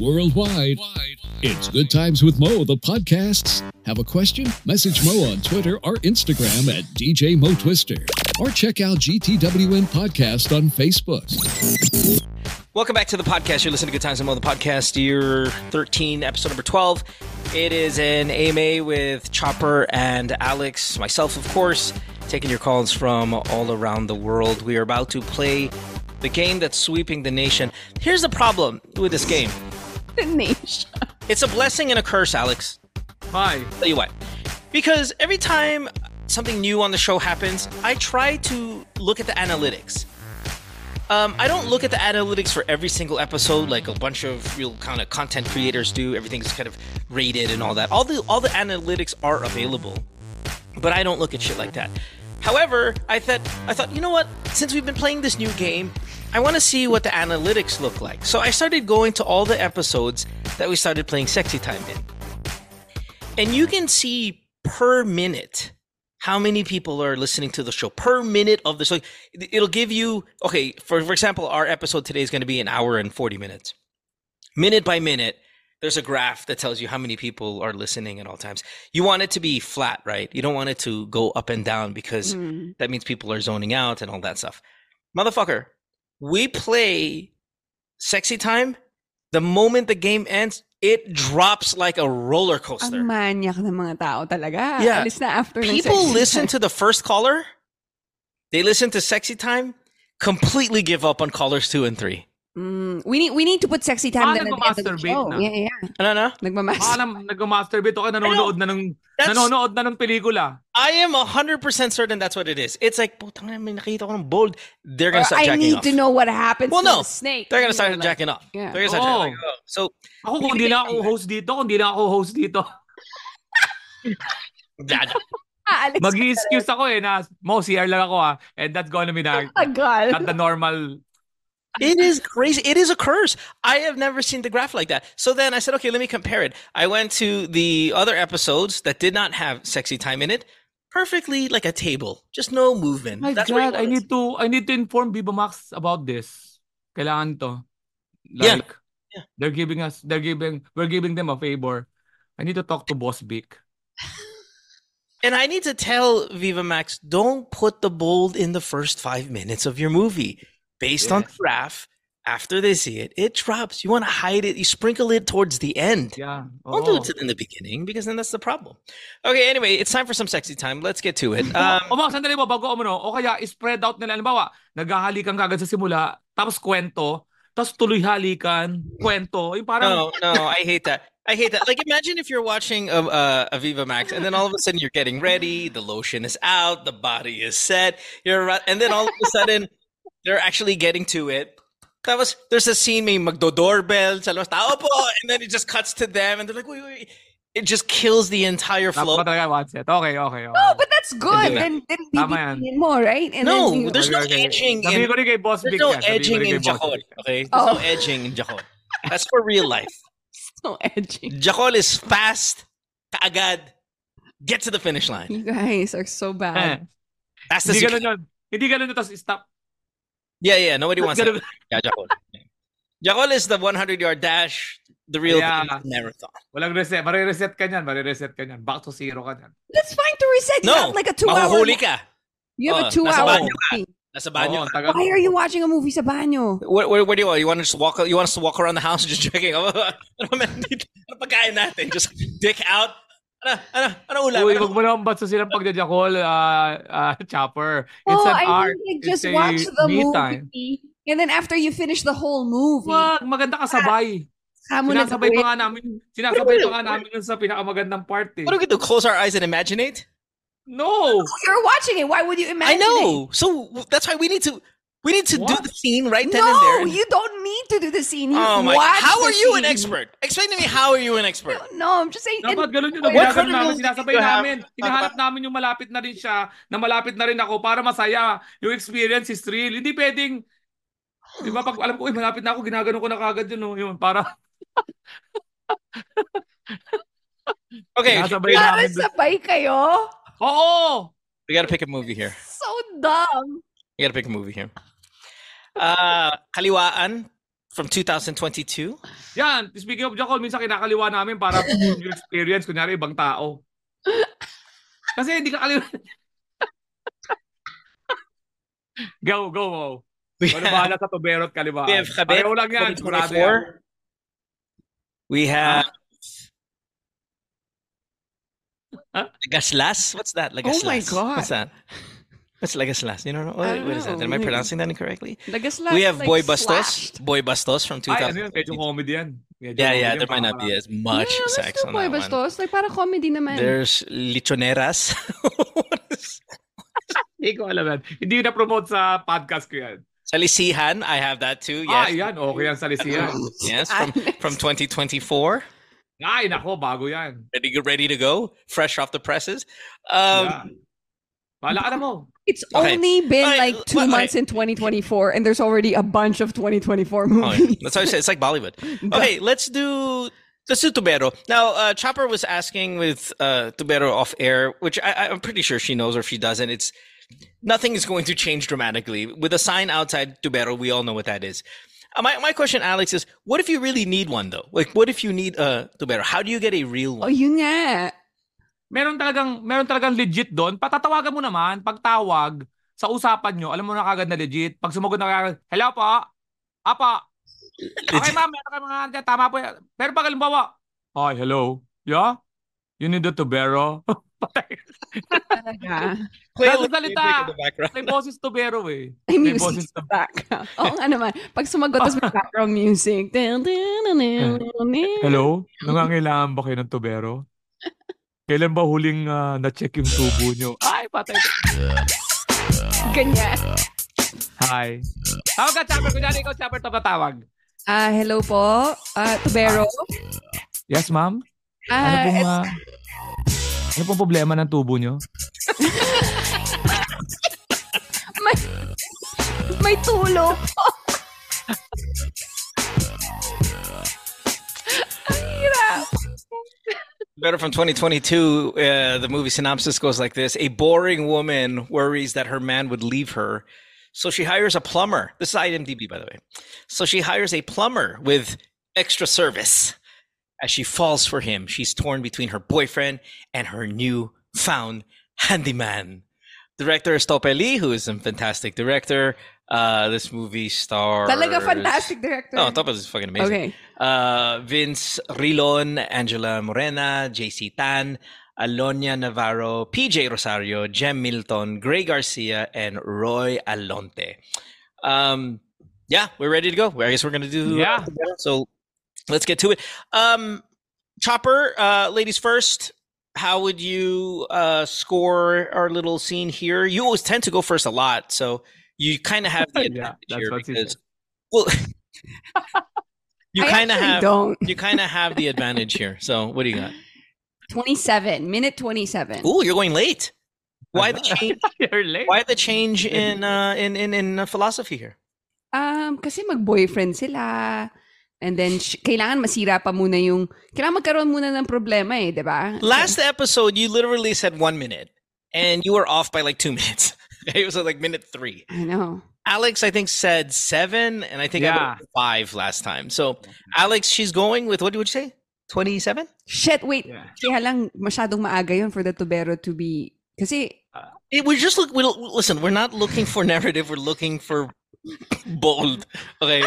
Worldwide, it's Good Times with Mo, the podcasts. Have a question? Message Mo on Twitter or Instagram at DJ Mo Twister. Or check out GTWM Podcast on Facebook. Welcome back to the podcast. You're listening to Good Times with Mo, the podcast, year 13, episode number 12. It is an AMA with Chopper and Alex, myself, of course, taking your calls from all around the world. We are about to play the game that's sweeping the nation. Here's the problem with this game Nation. it's a blessing and a curse, Alex. Bye. Tell you what. Because every time something new on the show happens, I try to look at the analytics. Um, I don't look at the analytics for every single episode like a bunch of real kind of content creators do. Everything's kind of rated and all that. All the all the analytics are available, but I don't look at shit like that. However, I thought I thought you know what? Since we've been playing this new game, I want to see what the analytics look like. So I started going to all the episodes that we started playing Sexy Time in and you can see per minute how many people are listening to the show per minute of the show. It'll give you okay. For for example, our episode today is going to be an hour and forty minutes. Minute by minute, there's a graph that tells you how many people are listening at all times. You want it to be flat, right? You don't want it to go up and down because Mm. that means people are zoning out and all that stuff. Motherfucker, we play sexy time. The moment the game ends, it drops like a roller Ang coaster. manyak ng mga tao talaga. Yeah. Alis na after People listen time. to the first caller, they listen to Sexy Time, completely give up on callers two and three. Mm, we need we need to put sexy time Ah, then at the end of the nagmamasturbate show. na. Yeah, yeah. Ano na? Nagmamas. Baka na, nag-masturbate o kaya nanonood na ng, That's- nanonood na ng pelikula. I am 100% certain that's what it is. It's like, putang na, may nakita ko ng bold. They're going Or to start I jacking off. I need off. to know what happens Well, to no. the snake. They're going to You start know, like- jacking off. Yeah. They're going to start Oo. jacking off. So, Ako kung hindi lang *laughs* ako host dito, kung hindi lang ako host dito, Aalis mag excuse ako eh na, mo, CR lang ako ah. And that's gonna be na, *laughs* Tagal. not the normal It is crazy. It is a curse. I have never seen the graph like that. So then I said, okay, let me compare it. I went to the other episodes that did not have sexy time in it. Perfectly like a table, just no movement. My That's God, I need to I need to inform Viva Max about this. Kailangan to. Yeah. Like they're giving us they're giving we're giving them a favor. I need to talk to Boss Vic. *laughs* And I need to tell Viva Max, don't put the bold in the first five minutes of your movie. Based on the graph, after they see it, it drops. You want to hide it. You sprinkle it towards the end. Yeah. Don't do it in the beginning because then that's the problem. Okay, anyway, it's time for some sexy time. Let's get to it. *laughs* Um, o mga sandali mo, bago mo no, o kaya spread out nila. Halimbawa, naghahalikan kagad sa simula, tapos kwento, tapos tuloy halikan, kwento. Yung parang, no, no, I hate that. I hate that. Like, imagine if you're watching a, uh, a Viva Max, and then all of a sudden you're getting ready, the lotion is out, the body is set, you're and then all of a sudden they're actually getting to it. Tapos, there's a scene may magdo-doorbell, sa labas, tao po, *laughs* and then it just cuts to them, and they're like, wait, wait, wait. It just kills the entire dapat flow. ba talaga one set? Okay, okay, okay. No, but that's good. Hindi. Then, then Tama yan. bibigyan mo, right? And No, then you- there's no Okay, okay. edging Sabihin in ko rin kay Boss There's Vic no yan. Sabihin ko edging in Boss Jacol, okay? There's no Oh. edging in Jacol. That's for real life. *laughs* so edging. Jacol is fast, kaagad, get to the finish line. You guys are so Eh, bad. That's the Hindi secret. ganun yun. Hindi ganun yun, tapos stop. Yeah, yeah, nobody wants Ganun. *laughs* that. Yeah, Jacol. Jacol is the 100 yard dash, the real thing? Yeah. marathon. Walang reset. Marireset ka niyan. Marireset ka niyan. Back to zero ka niyan. That's fine to reset. You No, have like a two-hour. mahuhuli ka. You have Oh, a two-hour. banyo ka. Nasa Oo, banyo. Oh, taga, Why are you watching a movie sa banyo? Where, where, where do you want? You want to just walk? You want us to walk around the house just checking? *laughs* Ano ba dito? Ano pagkain natin? Just dick out? Ano? Ano? Ano ulam? Uy, Ano? wag mo naman ba't silang pagjajakol, uh, uh, Chopper. It's oh, an I art. mean, like, just a watch the movie. time. And then after you finish the whole movie, Wag, maganda ka sabay. saka mo na Sinasabay pa nga namin, sinasabay pa nga namin yun sa pinakamagandang part eh. What do we do? Close our eyes and imaginate? No! You're watching it. Why would you imagine I imagine know. So that's why we need to we need to do the scene right it? then and No, you don't need to do the scene. You oh my! How are you an expert? Explain to me how are you an expert? No, I'm just saying. Dapat ganun yun. What Ginagano kind of namin, music sinasabay do you have? namin. Hinahanap namin yung malapit na rin siya, na malapit na rin ako para masaya. Yung experience is real. Hindi pwedeng, di ba pag alam ko, uy, malapit na ako, ginagano ko na kagad yun. Oh, yun para, *laughs* Okay, sinasabay Para namin. dun. sabay kayo? Oo! we got to pick a movie here. So dumb. We got to pick a movie here. Uh, Kaliwaan from 2022. Yan, speaking of Jackal, minsan kinakaliwa namin para *laughs* yung experience, kunyari ibang tao. Kasi hindi ka kaliwa. *laughs* go, go, Mo. We Ano have, bahala sa tuberot kaliwa? we have Pareho lang yan. sigurado yan. 2024. We have Huh? Lagaslas. What's that? Lagaslas. Oh my God. What's that? What's Lagaslas? You don't know? I Wait, what is that? Am I pronouncing that incorrectly? Lagaslas, we have like, Boy Bastos. slashed. Boy Bastos from Ay, 2000. Medyo comedy yan. Medyo Yeah, comedy yeah. yan, There might not be as much yeah, sex do on Boy that one. Bastos. Like, para comedy naman. There's Lichoneras. *laughs* Hindi ko alam yan. Hindi na promote sa podcast ko yan. Salisihan. I have that too. Yes. Ah, Yes. yan. Okay yan sa lisiyan. *laughs* Yes. From *laughs* from 2024. Ay, nako, bago yan. Ready, ready to go. Fresh off the presses. Um, yeah. Bahala ka na mo. It's Okay. only been Okay, like two months in 2024, and there's already a bunch of 2024 Oh, movies. That's how I say it's like Bollywood. *laughs* Okay, let's do let's do Tubero. Now, uh, Chopper was asking with uh, Tubero off air, which I, I'm pretty sure she knows, or if she doesn't, it's nothing is going to change dramatically. With a sign outside Tubero, we all know what that is. Uh, my my question, Alex, is what if you really need one though? Like, what if you need a Tubero? How do you get a real Oh, one? yun nga. Meron talagang, meron talagang legit doon. Patatawagan mo naman. Pag tawag, sa usapan nyo, alam mo na kagad na legit. Pag sumagot na kagad, hello po, apa, Okay, ma'am, meron kayo mga andyan. Tama po yan. Pero pag halimbawa, Hi, hello. Yeah? You need a tubero? *laughs* Talaga. *laughs* Little salita. music in the background. May boses tubero eh. May May boses sa background. *laughs* Oo nga naman. Pag sumagot, may background music. Hello? Nangangailangan ba kayo ng tubero? Kailan ba huling ah, na-check yung tubo nyo? Ay, patay. Ganyan. Hi. Tawag ka, Chopper. Kunyari ikaw, Chopper, tapatawag. Ah, hello po. Ah, Tubero. Yes, ma'am? Ano Ah, pong, et- ah, ano pong problema ng tubo nyo? *laughs* may, may tulo po. Better from 2022, uh, the movie synopsis goes like this A boring woman worries that her man would leave her. So she hires a plumber. This is IMDb, by the way. So she hires a plumber with extra service. As she falls for him, she's torn between her boyfriend and her new found handyman. Director is Topel Lee, who is a fantastic director. Uh, this movie stars. Talaga fantastic director. Oh, Tope is fucking amazing Okay. Uh, Vince Rillon, Angela Morena, JC Tan, Alonia Navarro, PJ Rosario, Jem Milton, Gray Garcia, and Roy Alonte. Um, yeah, we're ready to go. I guess we're gonna do Yeah. So let's get to it. Um, Chopper, uh, ladies first. How would you uh, score our little scene here? You always tend to go first a lot, so you kind of have the *laughs* Yeah, advantage that's here because well, *laughs* you kind of have don't. you kind of have the advantage here. So what do you got? 27. Minute 27. Ooh, you're going late. Why the *laughs* change? You're late. Why the change in uh, in in in uh, philosophy here? Um, kasi mag-boyfriend sila. And then, sh- kailangan masira pa muna yung... Kailangan magkaroon muna ng problema eh, di ba? Last episode, you literally said one minute, and you were off by like two minutes. *laughs* it was like minute three. I know. Alex, I think said seven, and I think Yeah. went five last time. So, Alex, she's going with what would you say? Twenty-seven. Shit, wait. Yeah. Kaya lang, masyadong maaga yun for the tubero to be... Kasi, uh, It, we just look. We listen. We're not looking for narrative. We're looking for bold. Okay.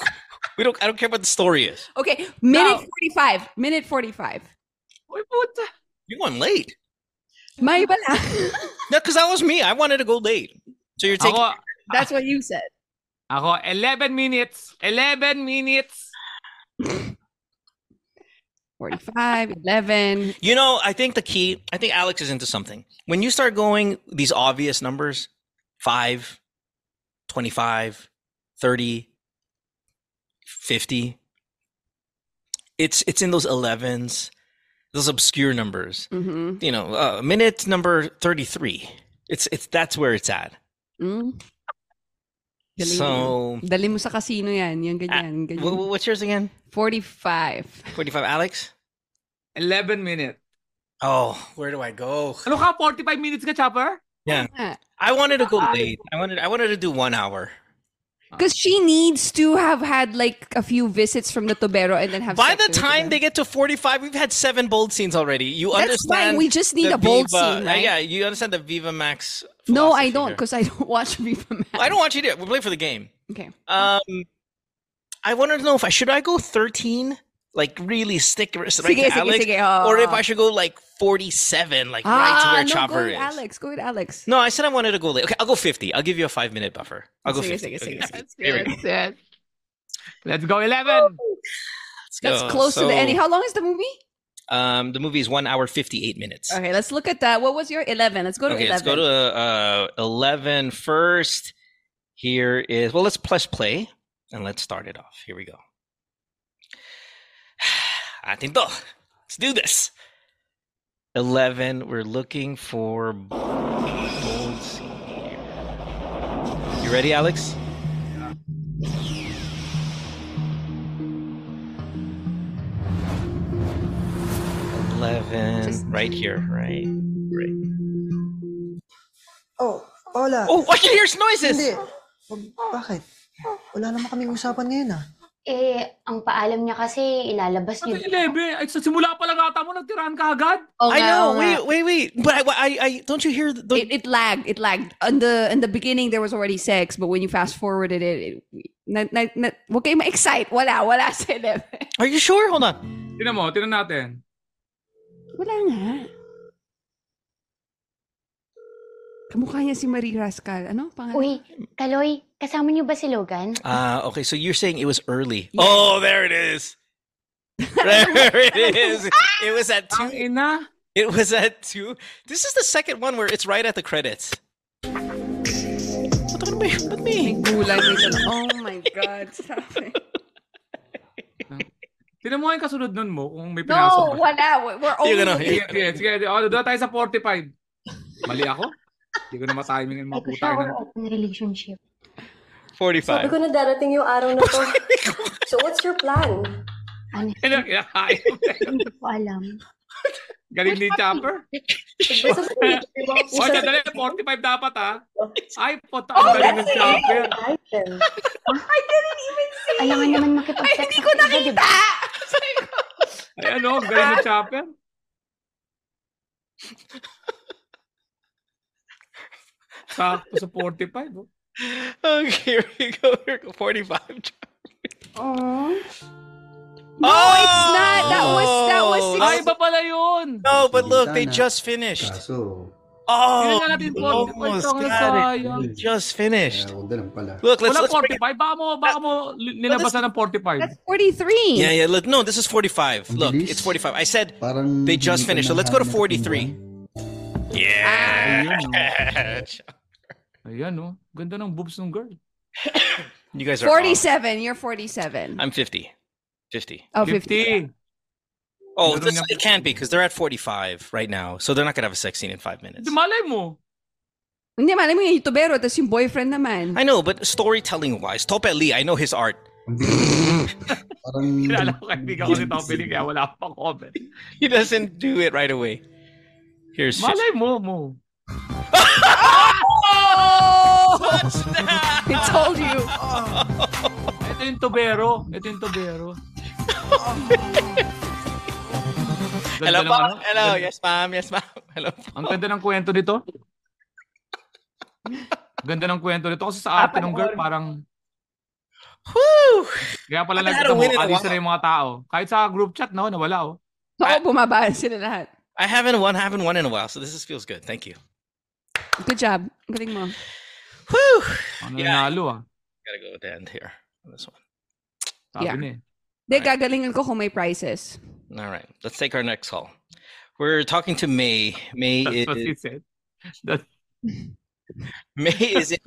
*laughs* we don't. I don't care what the story is. okay, minute Now- 45. Minute 45. Uy, puta. You're going late. May iba. *laughs* No, because that was me. I wanted to go late. So you're taking. Ako, That's what you said. ako, 11 minutes. 11 minutes. 45, 11. You know, I think the key, I think Alex is into something. When you start going these obvious numbers 5, 25, 30, 50, it's it's in those 11s, those obscure numbers. Mm-hmm. You know, uh, minute number 33. It's it's that's where it's at. Mm. Galing So, mo. Dali mo sa casino yan. Yung ganyan. ganyan. wh- wh- what's yours again? 45. 45 Alex? 11 minutes. Oh, where do I go? Ano ka? 45 minutes ka, Chopper? Yeah. Ah. I wanted to go late. I wanted I wanted to do 1 hour. Because she needs to have had like a few visits from the Tubero and then have By the time they get to 45, we've had seven bold scenes already. You That's understand? fine. We just need a bold Viva- scene, uh, right? yeah, you understand the Viva Max. No, I don't because I don't *laughs* watch Viva Max. I don't want you to. We play for the game. Okay. Um, I wanted to know if I should I go 13, like really stick right Sige, to sige, Alex, sige. Oh. or if I should go like 47, like right to ah, where no, Chopper go with is. Alex. Go with Alex. No, I said I wanted to go late. Okay, I'll go 50. I'll give you a five minute buffer. I'll go Sige, 50. sige, sige, Okay. sige. Here we. That's it. Let's go 11. Let's That's go. close to the end. How long is the movie? Um, the movie is one hour 58 minutes. Okay, let's look at that. What was your 11? Let's go to okay, 11. let's go to uh, 11 first. Here is, well, let's press play and let's start it off. Here we go. Atinto. Let's do this. 11, we're looking for here. You ready, Alex? Eleven, Just- right here, right, right. Oh, hola. Oh, I can hear noises. Hindi. Wag- Bakit? Wala naman kaming usapan ngayon ah. Eh, ang paalam niya kasi ilalabas Pati niya. 11. Ay, sa simula pa lang ata mo, nagtirahan ka agad. Oh, I nga, know. oh, nga. Wait, wait, wait. But I, I, I don't you hear the? It, it lagged. It lagged. In the in the beginning, there was already sex, but when you fast forwarded it, it na, na, na, huwag kayo ma-excite. Wala, wala sa 11. *laughs* Are you sure? Hold on. Tinan mo, tinan natin. Wala nga. Kamukha niya si Marie Rascal. Ano? Pangalan? Uy, Kaloy, kasama niyo ba si Logan? Uh, okay, so you're saying it was early. Oh, there it is. *laughs* There it *laughs* is. It was at two. ina. It was at two. This is the second one where it's right at the credits. What me? What me? Oh my God. Stop it. Tinan mo nga yung kasunod nun mo kung may pinasok No, ba. wala. We're only You're gonna- Sige, sige, sige. O, doon tayo sa 45. Mali ako? Hindi ko na matiming yung mga puta siya na. open relationship? Sabi 45. ko na darating yung araw na to. so what's your plan? Ano? Ano, kinakain mo. Hindi ko alam. Galing ni Chopper. Sa O, sandali, 45 dapat ha. Ay, puta, ang galing ng Chopper. Item. Alangan naman makipag-sex. Ay, hindi ko nakita! Ay, ano, ang galing ng Chopper. Sakto sa 45. Oh. Okay, here we go. Here we go. 45. Oh. No, it's oh! not. That was that was Oh, six. Ay, iba pala yun. No, but look, they just finished. Kaso, Oh, Tingnan natin 45. almost got it. Just finished. kaya ako lang pala. Look, let's, Wala let's bring 45. Baka mo, baka mo nilabasan ng 45. That's 43. Yeah, yeah. Look, no, this is 45. Look, it's 45. I said they just finished. So let's go to 43. Yeah. *laughs* Ayan, oh. Ganda ng boobs ng girl. *coughs* you guys are. off. 47. You're 47. I'm 50. 50. oh, 50. 50. Oh, this, it can't be because they're at 45 right now. So they're not going to have a sex scene in five minutes. Di malay mo. Hindi, malay mo yung youtubero, tapos yung boyfriend naman. I know, but storytelling wise, Topel Lee, I know his art. Ang bilis. *laughs* Parang Kilala ko kaibigan ko si Tom Billy kaya wala pa comment. He doesn't do it right away. Here's Malay mo, mo. *laughs* Oh! I *laughs* told you. Ito yung tubero. Ito yung tubero. *laughs* Hello, ng ano? Hello. Ganda- Yes, ma'am. Yes, ma'am. *laughs* Hello. Ang ganda ng kwento nito. Ganda ng kwento nito kasi sa ate ng girl parang Woo! kaya pala I nagkita haven't mo, win in a alis na yung mga tao. Kahit sa group chat, no, nawala oh. Oo, bumaba sila lahat. I haven't won, haven't won in a while, so this is, feels good. Thank you. Good job. Galing mo. Whew. Ano Yeah. nanalo ah. Gotta go with the end here on this one. Sabi Yeah. niya eh. Hindi, gagalingan ko kung may prizes. All right, let's take our next call. We're talking to Mae. Mae That's what she is said. That, *laughs* Mae is in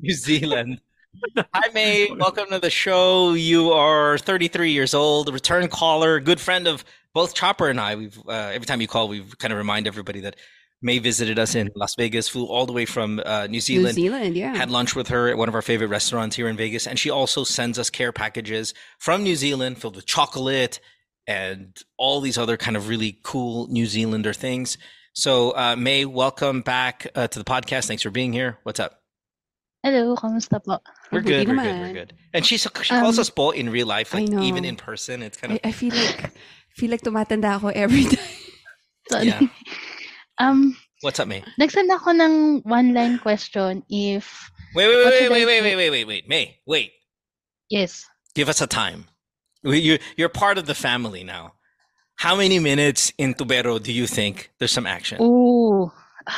New Zealand. *laughs* Hi, Mae. Welcome to the show. You are 33 years old, return caller, good friend of both Chopper and I. We've uh, every time you call, we kind of remind everybody that Mae visited us in Las Vegas, flew all the way from uh, New Zealand. New Zealand. Zealand, yeah. Had lunch with her at one of our favorite restaurants here in Vegas, and she also sends us care packages from New Zealand filled with chocolate and all these other kind of really cool New Zealander things. So, uh, Mae, welcome back uh, to the podcast. Thanks for being here. What's up? Hello, kamusta po? We're good. We're good. We're good. And she's she calls Um, us po in real life, like even in person. It's kind of I feel like feel like tumatanda ako every *laughs* time. Yeah. Um, What's up, Mae? nagsend ako ng one-line question if, Wait, wait, wait, wait, wait, wait, wait, wait, wait, Mae, wait. yes, Give us a time. You you're part of the family now. How many minutes in Tubero do you think there's some action? ooh, *sighs*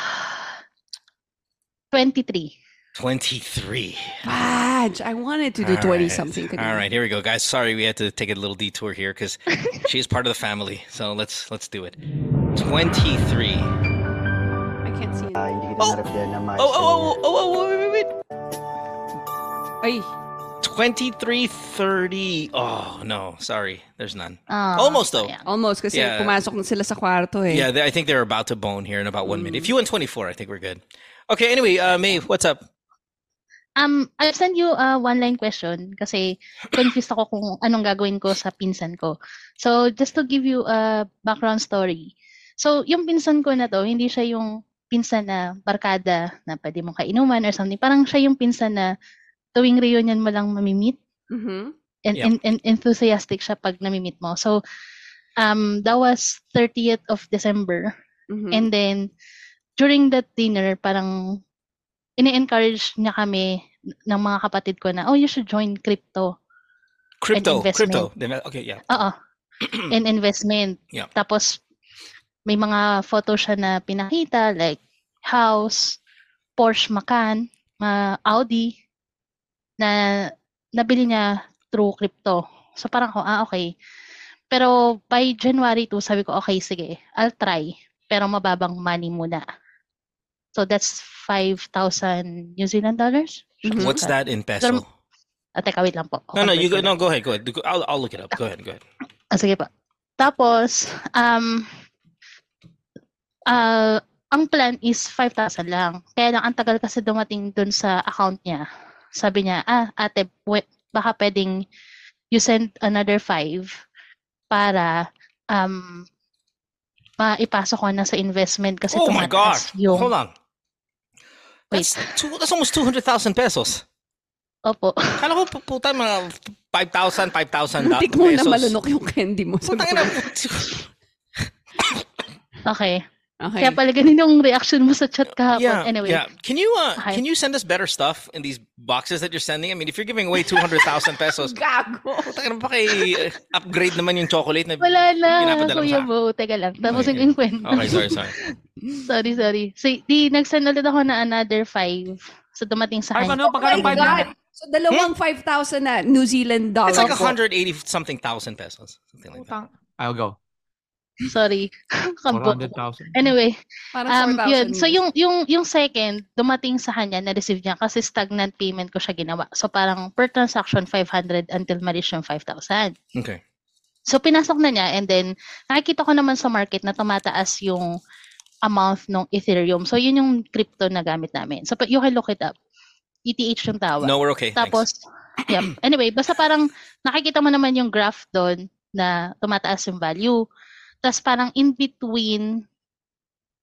23. 23. Badge. I wanted to do All 20 right. something. All right, here we go, guys. Sorry, we had to take a little detour here because *laughs* she's part of the family. So let's let's do it. 23. I can't see it. Ah, hindi kita Oh! na-replyan na Oh, oh, oh, oh, oh, oh, wait, wait, wait. Ay, 23, 30. Oh, no, sorry. There's none. Ah, Almost, though. sayang. almost kasi Yeah. pumasok na sila sa kwarto eh. Yeah, they, I think they're about to bone here in about one minute. If you win 24, I think we're good. Okay, anyway, uh, Mae, what's up? Um, I'll send you a one-line question kasi confused ako kung anong gagawin ko sa pinsan ko. So, just to give you a background story. So, yung pinsan ko na to, hindi siya yung pinsan na barkada na pwede mong kainuman or something. Parang siya yung pinsan na tuwing reunion mo lang mamimit. Mhm. and, Yeah. and, and enthusiastic siya pag namimit mo. So, um, that was 30th of December. Mhm. And then, during that dinner, parang ini-encourage niya kami ng mga kapatid ko na, oh, you should join crypto. Crypto, investment. crypto. Okay, yeah. Oo. *clears throat* and investment. Yeah. Tapos, may mga photo siya na pinakita, like house, Porsche Macan, uh, Audi, na nabili niya through crypto. So parang ako, ah, okay. Pero by January 2, sabi ko, okay, sige, I'll try. Pero mababang money muna. So that's 5,000 New Zealand dollars? What's that in peso? Pero- Ah, teka, wait lang po. No, no, you go. Ko. No, go ahead. Go ahead. I'll, I'll look it up. Go ahead. Go ahead. Ah, sige pa. Tapos, um, ah, ang plan is 5,000 lang. Kaya lang, ang tagal kasi dumating dun sa account niya. Sabi niya, ah, ate, we- baka pwedeng you send another 5 para um, maipasok ko na sa investment kasi Oh my God! yung... Hold on. That's two, that's almost two hundred thousand pesos. Opo. Kala ko pu- puta mga 5,000, 5,000 da- Muntik mo na pesos. malunok yung candy mo. Putang ina. *laughs* *laughs* Okay. Okay. Kaya pala ganun yung reaction mo sa chat kahapon. Yeah, anyway. yeah. Can you uh, Okay. can you send us better stuff in these boxes that you're sending? I mean, if you're giving away two hundred thousand pesos, *laughs* Gago. putang ina pa kay uh, upgrade naman yung chocolate na Wala na, Kuya sa- Bo. Teka lang. Ko Okay. yung kwento. Okay, sorry, sorry. *laughs* sorry, sorry. So, di, nag-send ulit ako na another five. So, dumating sa Ay, kanya. ano, pagkano Oh my five God. na? So, dalawang 5,000 na New Zealand dollar. It's like po. 180 something thousand pesos, something like that. I'll go. Sorry. *laughs* Kambo. 400,000. Anyway, Parang um, 4,000 yun. So, yung, yung, yung second, dumating sa kanya, na-receive niya kasi stagnant payment ko siya ginawa. So, parang per transaction, 500 until ma-reach yung 5,000. Okay. So, pinasok na niya and then, nakikita ko naman sa market na tumataas yung amount ng Ethereum. So, yun yung crypto na gamit namin. So, you can look it up. ETH yung tawag. No, we're okay. Tapos, yep. Anyway, basta parang nakikita mo naman yung graph doon na tumataas yung value. Tapos parang in between,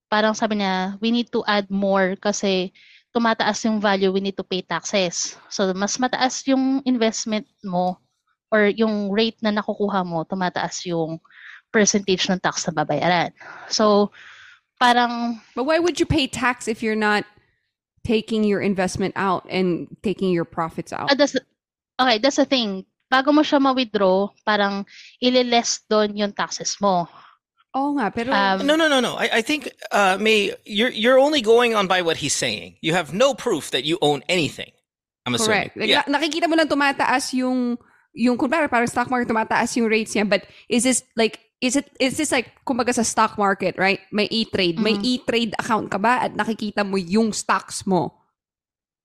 parang sabi niya, we need to add more kasi tumataas yung value, we need to pay taxes. So, mas mataas yung investment mo or yung rate na nakukuha mo, tumataas yung percentage ng tax na babayaran. So, parang But why would you pay tax if you're not taking your investment out and taking your profits out? Ah, that's, okay, that's the thing. Bago mo siya ma-withdraw, parang ililess doon yung taxes mo. Oo nga, pero... Um, no, no, no, no. I, I think, uh, Mae, you're you're only going on by what he's saying. You have no proof that you own anything. I'm assuming. Correct. Like, yeah. na- nakikita mo lang tumataas yung yung kunwari parang stock market tumataas yung rates niya but is this like is it is this like kumbaga sa stock market right may e-trade may Mhm. e-trade account ka ba at nakikita mo yung stocks mo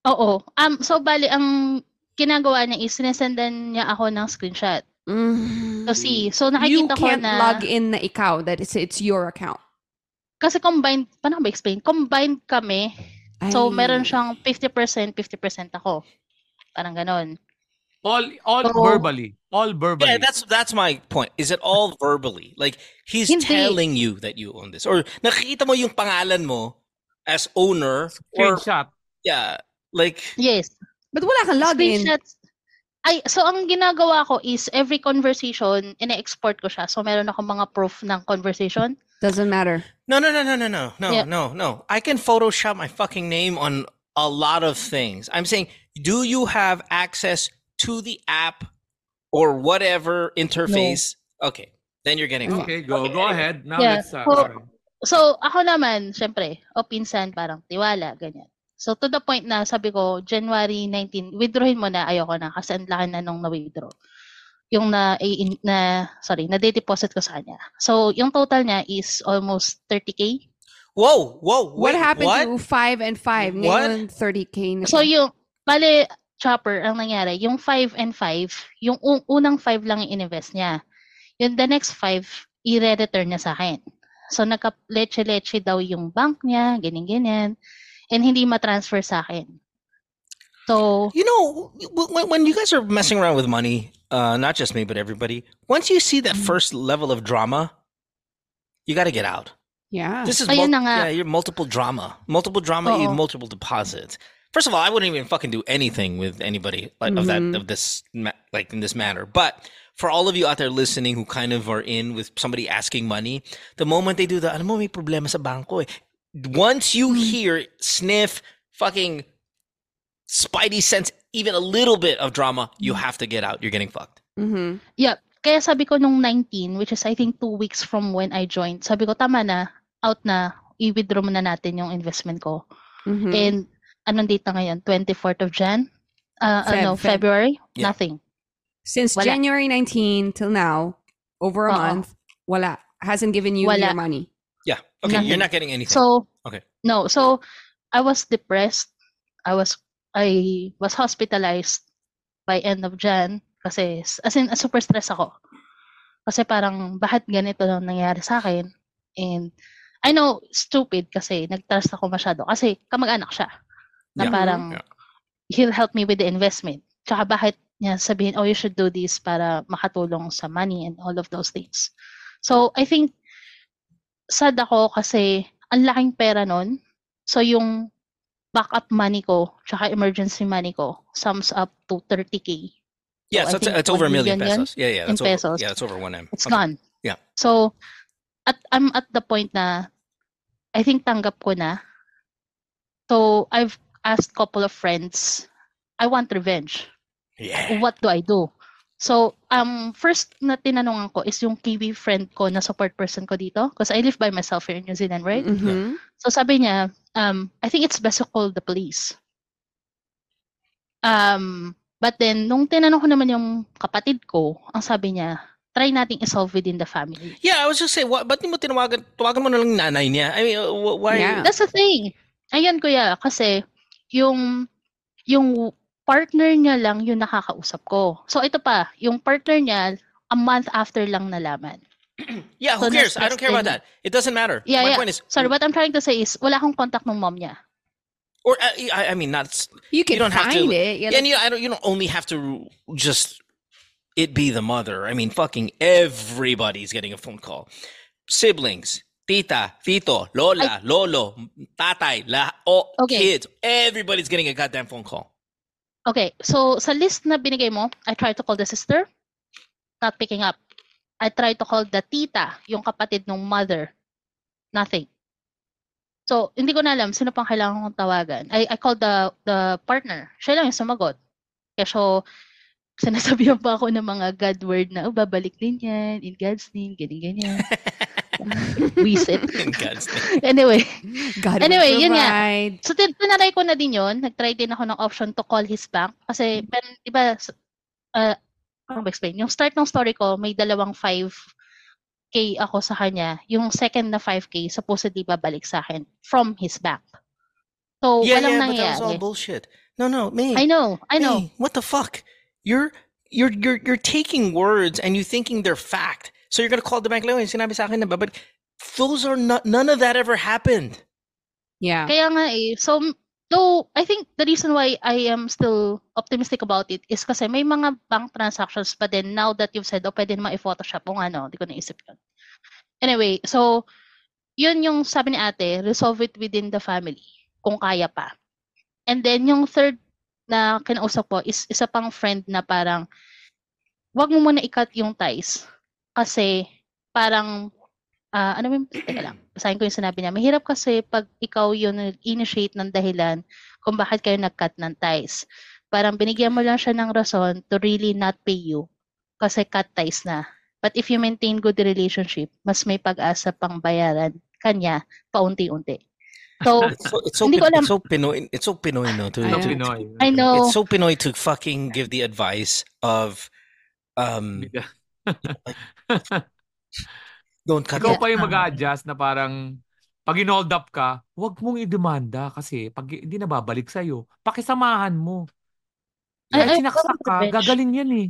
Oo. Um, so, bali, ang ginagawa niya is sinesendan niya ako ng screenshot. So, mm. see. So, you nakikita ko can't na... log in na ikaw that it's it's your account Kasi combined, paano ko ba explain? Combined kami. Ay. So, meron siyang 50%, 50% ako. Parang ganon. All all So- verbally. All verbally. Yeah, that's that's my point. Is it all verbally? Like he's Hindi. telling you that you own this, or nakikita mo yung pangalan mo as owner, or Screenshot. yeah, like Yes. but wala kang login Screenshots. Ay, so ang ginagawa ko is every conversation, ine-export ko siya. So, meron ako mga proof ng conversation. doesn't matter no, no, no, no, no, no, no, Yeah. no, no. I can Photoshop my fucking name on a lot of things. I'm saying, do you have access to the app or whatever interface? Okay, then you're getting fucked. Okay, go go ahead. Now Yeah. let's uh, So, so, ako naman, syempre, o pinsan, parang tiwala, ganyan. So, to the point na sabi ko, January 19, withdrawin mo na, ayoko na, kasi ang laki na nung na-withdraw. Yung na, in- na sorry, na-deposit ko sa kanya. So, yung total niya is almost 30K. Whoa, whoa, what wait, happened what? to 5 and 5 What? ngayon 30k na So, yung, bale, chopper, ang nangyari, yung 5 and 5, yung un- unang 5 lang yung ininvest niya. Yung the next 5, i-return niya sa akin. So, nagka-leche-leche daw yung bank niya, ganyan-ganyan, and hindi ma-transfer sa akin. So, You know, when, when you guys are messing around with money, uh, not just me, but everybody, once you see that Mm-hmm. first level of drama, you got to get out. yeah This is Ayun mul- yeah, you're multiple drama, multiple drama, you Oo. multiple deposits. First of all, I wouldn't even fucking do anything with anybody like, of that of this like in this manner. But for all of you out there listening who kind of are in with somebody asking money, the moment they do that, alam mo may problema sa bangko eh. Once you hear sniff fucking spidey sense even a little bit of drama, you have to get out. You're getting fucked. Mm-hmm. Yeah. Kaya sabi ko nung 19, which is I think two weeks from when I joined, sabi ko, tama na, out na, i-withdraw na natin yung investment ko. Mhm. And anong date na ngayon? 24th of Jan? Uh, Feb, ano, Feb. February? Yeah. Nothing. Since Wala. January 19 till now, over a Oo. month, wala. Hasn't given you Wala. your money. Okay, you're Nothing. not getting anything. So, okay. no. So, I was depressed. I was, I was hospitalized by end of Jan. Kasi, as in, super stress ako. Kasi parang, bakit ganito lang nangyari sa akin? And, I know, stupid kasi nag-trust ako masyado. Kasi, kamag-anak siya. Na Yeah. parang, Yeah. he'll help me with the investment. Tsaka bakit niya sabihin, oh, you should do this para makatulong sa money and all of those things. So, I think, sad ako kasi ang laking pera nun. So, yung backup money ko, tsaka emergency money ko, sums up to 30K. Yeah, So, so, it's, it's over a 1 million pesos. Yeah, yeah, in that's over, pesos. yeah, it's over one M. It's Okay. gone. Yeah. So, at I'm at the point na I think tanggap ko na. So, I've asked couple of friends, I want revenge. Yeah. What do I do? So, um, first na tinanungan ko is yung Kiwi friend ko na support person ko dito. Because I live by myself here in New Zealand, right? Mm-hmm. So sabi niya, um, I think it's best to call the police. Um, but then, nung tinanong ko naman yung kapatid ko, ang sabi niya, try nating isolve within the family. Yeah, I was just saying, what, ba't mo tinawagan, tawagan mo na lang nanay niya? I mean, uh, wh- why? Yeah. That's the thing. Ayan kuya, kasi yung yung partner niya lang yung nakakausap ko. So ito pa, yung partner niya, a month after lang nalaman. *clears throat* Yeah, who So, cares? I don't care about that. It doesn't matter. Yeah, My yeah. point is, Sorry, what I'm trying to say is, wala akong contact ng mom niya. or uh, I, I mean, not. You can don't have to, find it. Yeah, and you, I don't. You don't only have to just it be the mother. I mean, fucking everybody's getting a phone call. Siblings, tita, tito, lola, lolo, tatay, la, oh, Okay. kids. Everybody's getting a goddamn phone call. Okay, so sa list na binigay mo, I tried to call the sister, not picking up. I tried to call the tita, yung kapatid ng mother, nothing. So, hindi ko na alam sino pang kailangan kong tawagan. I, I called the the partner. Siya lang yung sumagot. Kaya so, sinasabihan pa ako ng mga God word na, oh, babalik din yan, in God's name, ganyan-ganyan. *laughs* *laughs* Wisit. In God's name. anyway, God will anyway, yun nga. provide. So, tin- tinry ko na din yun. Nag-try din ako ng option to call his bank. Kasi, pero, di ba, s- uh, ano ba explain? Yung start ng story ko, may dalawang 5K ako sa kanya. Yung second na 5K, supposedly babalik sa akin from his bank. So, yeah, walang yeah, but that was all nangyayari. bullshit. No, no, me. I know, I know. Hey, what the fuck? You're you're you're you're taking words and you thinking they're fact. So you're gonna call the bank like, "Oh, sinabi sa akin na ba?" But those are not. None of that ever happened. Yeah. Kaya nga eh. So, though, I think the reason why I am still optimistic about it is kasi may mga bank transactions but then now that you've said, oh, pwede naman i-photoshop. O nga, no, di ko naisip yun. Anyway, so, yun yung sabi ni ate, resolve it within the family, kung kaya pa. And then, yung third na kinausap ko is isa pang friend na parang, wag mo muna i-cut yung ties. Kasi, parang, ah ano yung, teka lang, basahin ko yung sinabi niya. Mahirap kasi pag ikaw yung nag-initiate ng dahilan kung bakit kayo nag-cut ng ties. Parang binigyan mo lang siya ng rason to really not pay you kasi cut ties na. But if you maintain good relationship, mas may pag-asa pang bayaran kanya paunti-unti. So, *laughs* It's so it's so, Hindi ko alam. it's so Pinoy. It's so Pinoy, no? To, I to- know. Pinoy. I know. It's so Pinoy to fucking give the advice of, um, don't cut. Ikaw it. pa yung mag-adjust na parang pag inold up ka, huwag mong idemanda kasi pag hindi na babalik sa'yo, pakisamahan mo. Kahit sinaksak ka, gagaling yan eh.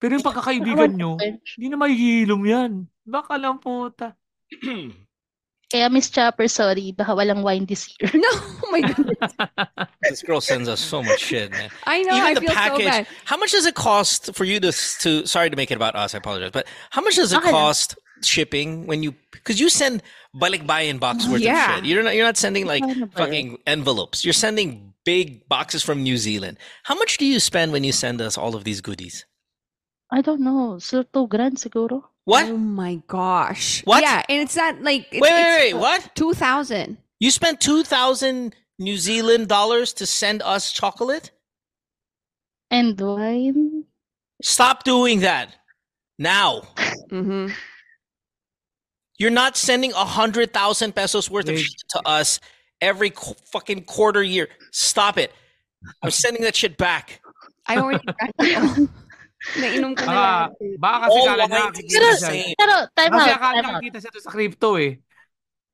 Pero yung pagkakaibigan nyo, hindi na mahihilom yan. Baka lang puta. *clears throat* Kaya Miss Chopper, sorry, baka walang wine this year. *laughs* No, oh my goodness. *laughs* This girl sends us so much shit, man. I know. Even I the feel so bad. How much does it cost for you to to? Sorry to make it about us. I apologize, but how much does it Okay cost shipping when you? Because you send balikbayan box worth Yeah. of shit. You're not. You're not sending like Ano ba yun? fucking envelopes. You're sending big boxes from New Zealand. How much do you spend when you send us all of these goodies? I don't know. So, grand siguro. What? Oh my gosh. What? Yeah, and it's not like it's, Wait, wait, it's wait, what? Two thousand. You spent 2,000 New Zealand dollars to send us chocolate? And wine. Stop doing that now. Mm-hmm. You're not sending a hundred thousand pesos worth of shit to us every qu- fucking quarter year. Stop it. I'm sending that shit back. I already drank it all. Nainom ko na Baka, lahat. baka kasi All kala niya wine nakikita is siya. same. Pero, time Kasi out, akala time niya out. nakikita siya to sa crypto eh.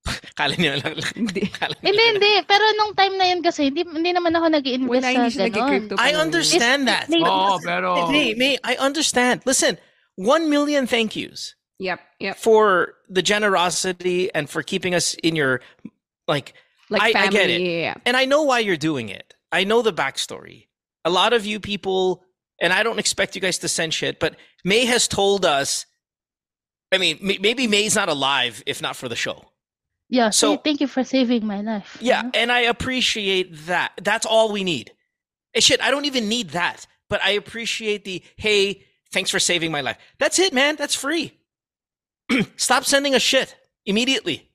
*laughs* Kala niyo lang. *laughs* Hindi. Kala niyo Hindi, hindi. Pero nung time na yun kasi, hindi, hindi naman ako nag-invest Wala, hindi sa siya ganon. nag-crypto I understand that. Mae- Oo, pero... Mae, Mae, I understand. Listen, one million thank yous Yep, yep. for the generosity and for keeping us in your like Like I, I family. get it. Yeah, yeah. And I know why you're doing it. I know the backstory. A lot of you people, and I don't expect you guys to send shit, but May has told us. I mean, may- maybe May's not alive if not for the show. Yeah, So- thank you for saving my life. Yeah, and I appreciate that. That's all we need. Eh, shit, I don't even need that, but I appreciate the hey, thanks for saving my life. That's it, man. That's free. *clears throat* Stop sending us shit immediately.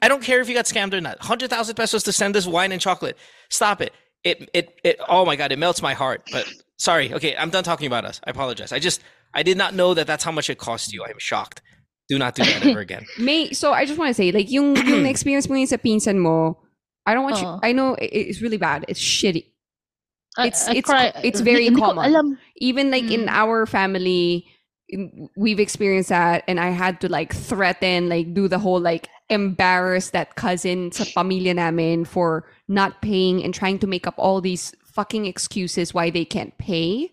I don't care if you got scammed or not. Hundred thousand pesos to send this wine and chocolate. Stop it. It it it. Oh my god, it melts my heart. But sorry. Okay, I'm done talking about us. I apologize. I just I did not know that that's how much it cost you. I'm shocked. Do not do that ever again. *laughs* May, so I just want to say, like, yung, yung *clears throat* experience mo yun sa pinsan mo, I don't want you, I know it- it's really bad. It's shitty. I- It's, I it's, cry- it's very hindi common. alam. Even like in Mm. our family, we've experienced that and I had to like threaten, like do the whole like embarrass that cousin sa pamilya namin for not paying and trying to make up all these fucking excuses why they can't pay.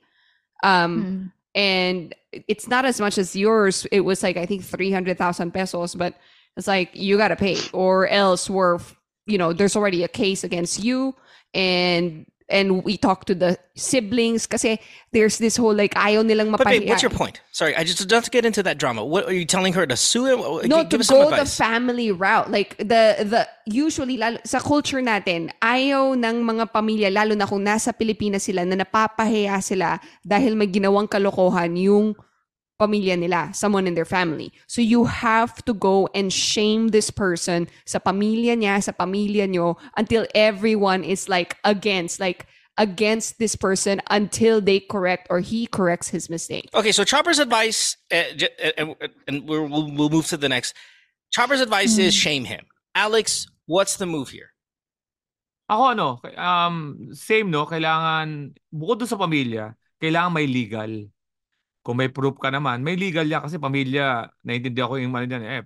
Um, Mm. and it's not as much as yours. It was like I think three hundred thousand pesos, but it's like you gotta pay, or else we're you know there's already a case against you, and and we talk to the siblings kasi there's this whole like ayaw nilang But babe, what's your point? Sorry, I just don't get into that drama. What are you telling her to sue him? No, give to go the family route. Like, the, the, usually, lalo, sa culture natin, ayaw ng mga pamilya, lalo na kung nasa Pilipinas sila, na napapahiya sila dahil may ginawang kalokohan yung pamilya nila, someone in their family. So you have to go and shame this person sa pamilya niya, sa pamilya nyo, until everyone is like against, like against this person until they correct or he corrects his mistake. Okay, so Chopper's advice, uh, and, and we're, we'll, we'll move to the next. Chopper's advice is shame him. Alex, what's the move here? Ako ano, um, same no, kailangan, bukod doon sa pamilya, kailangan may legal. Kung may proof ka naman, may legal yan kasi pamilya, naiintindihan ko yung ano dyan, eh,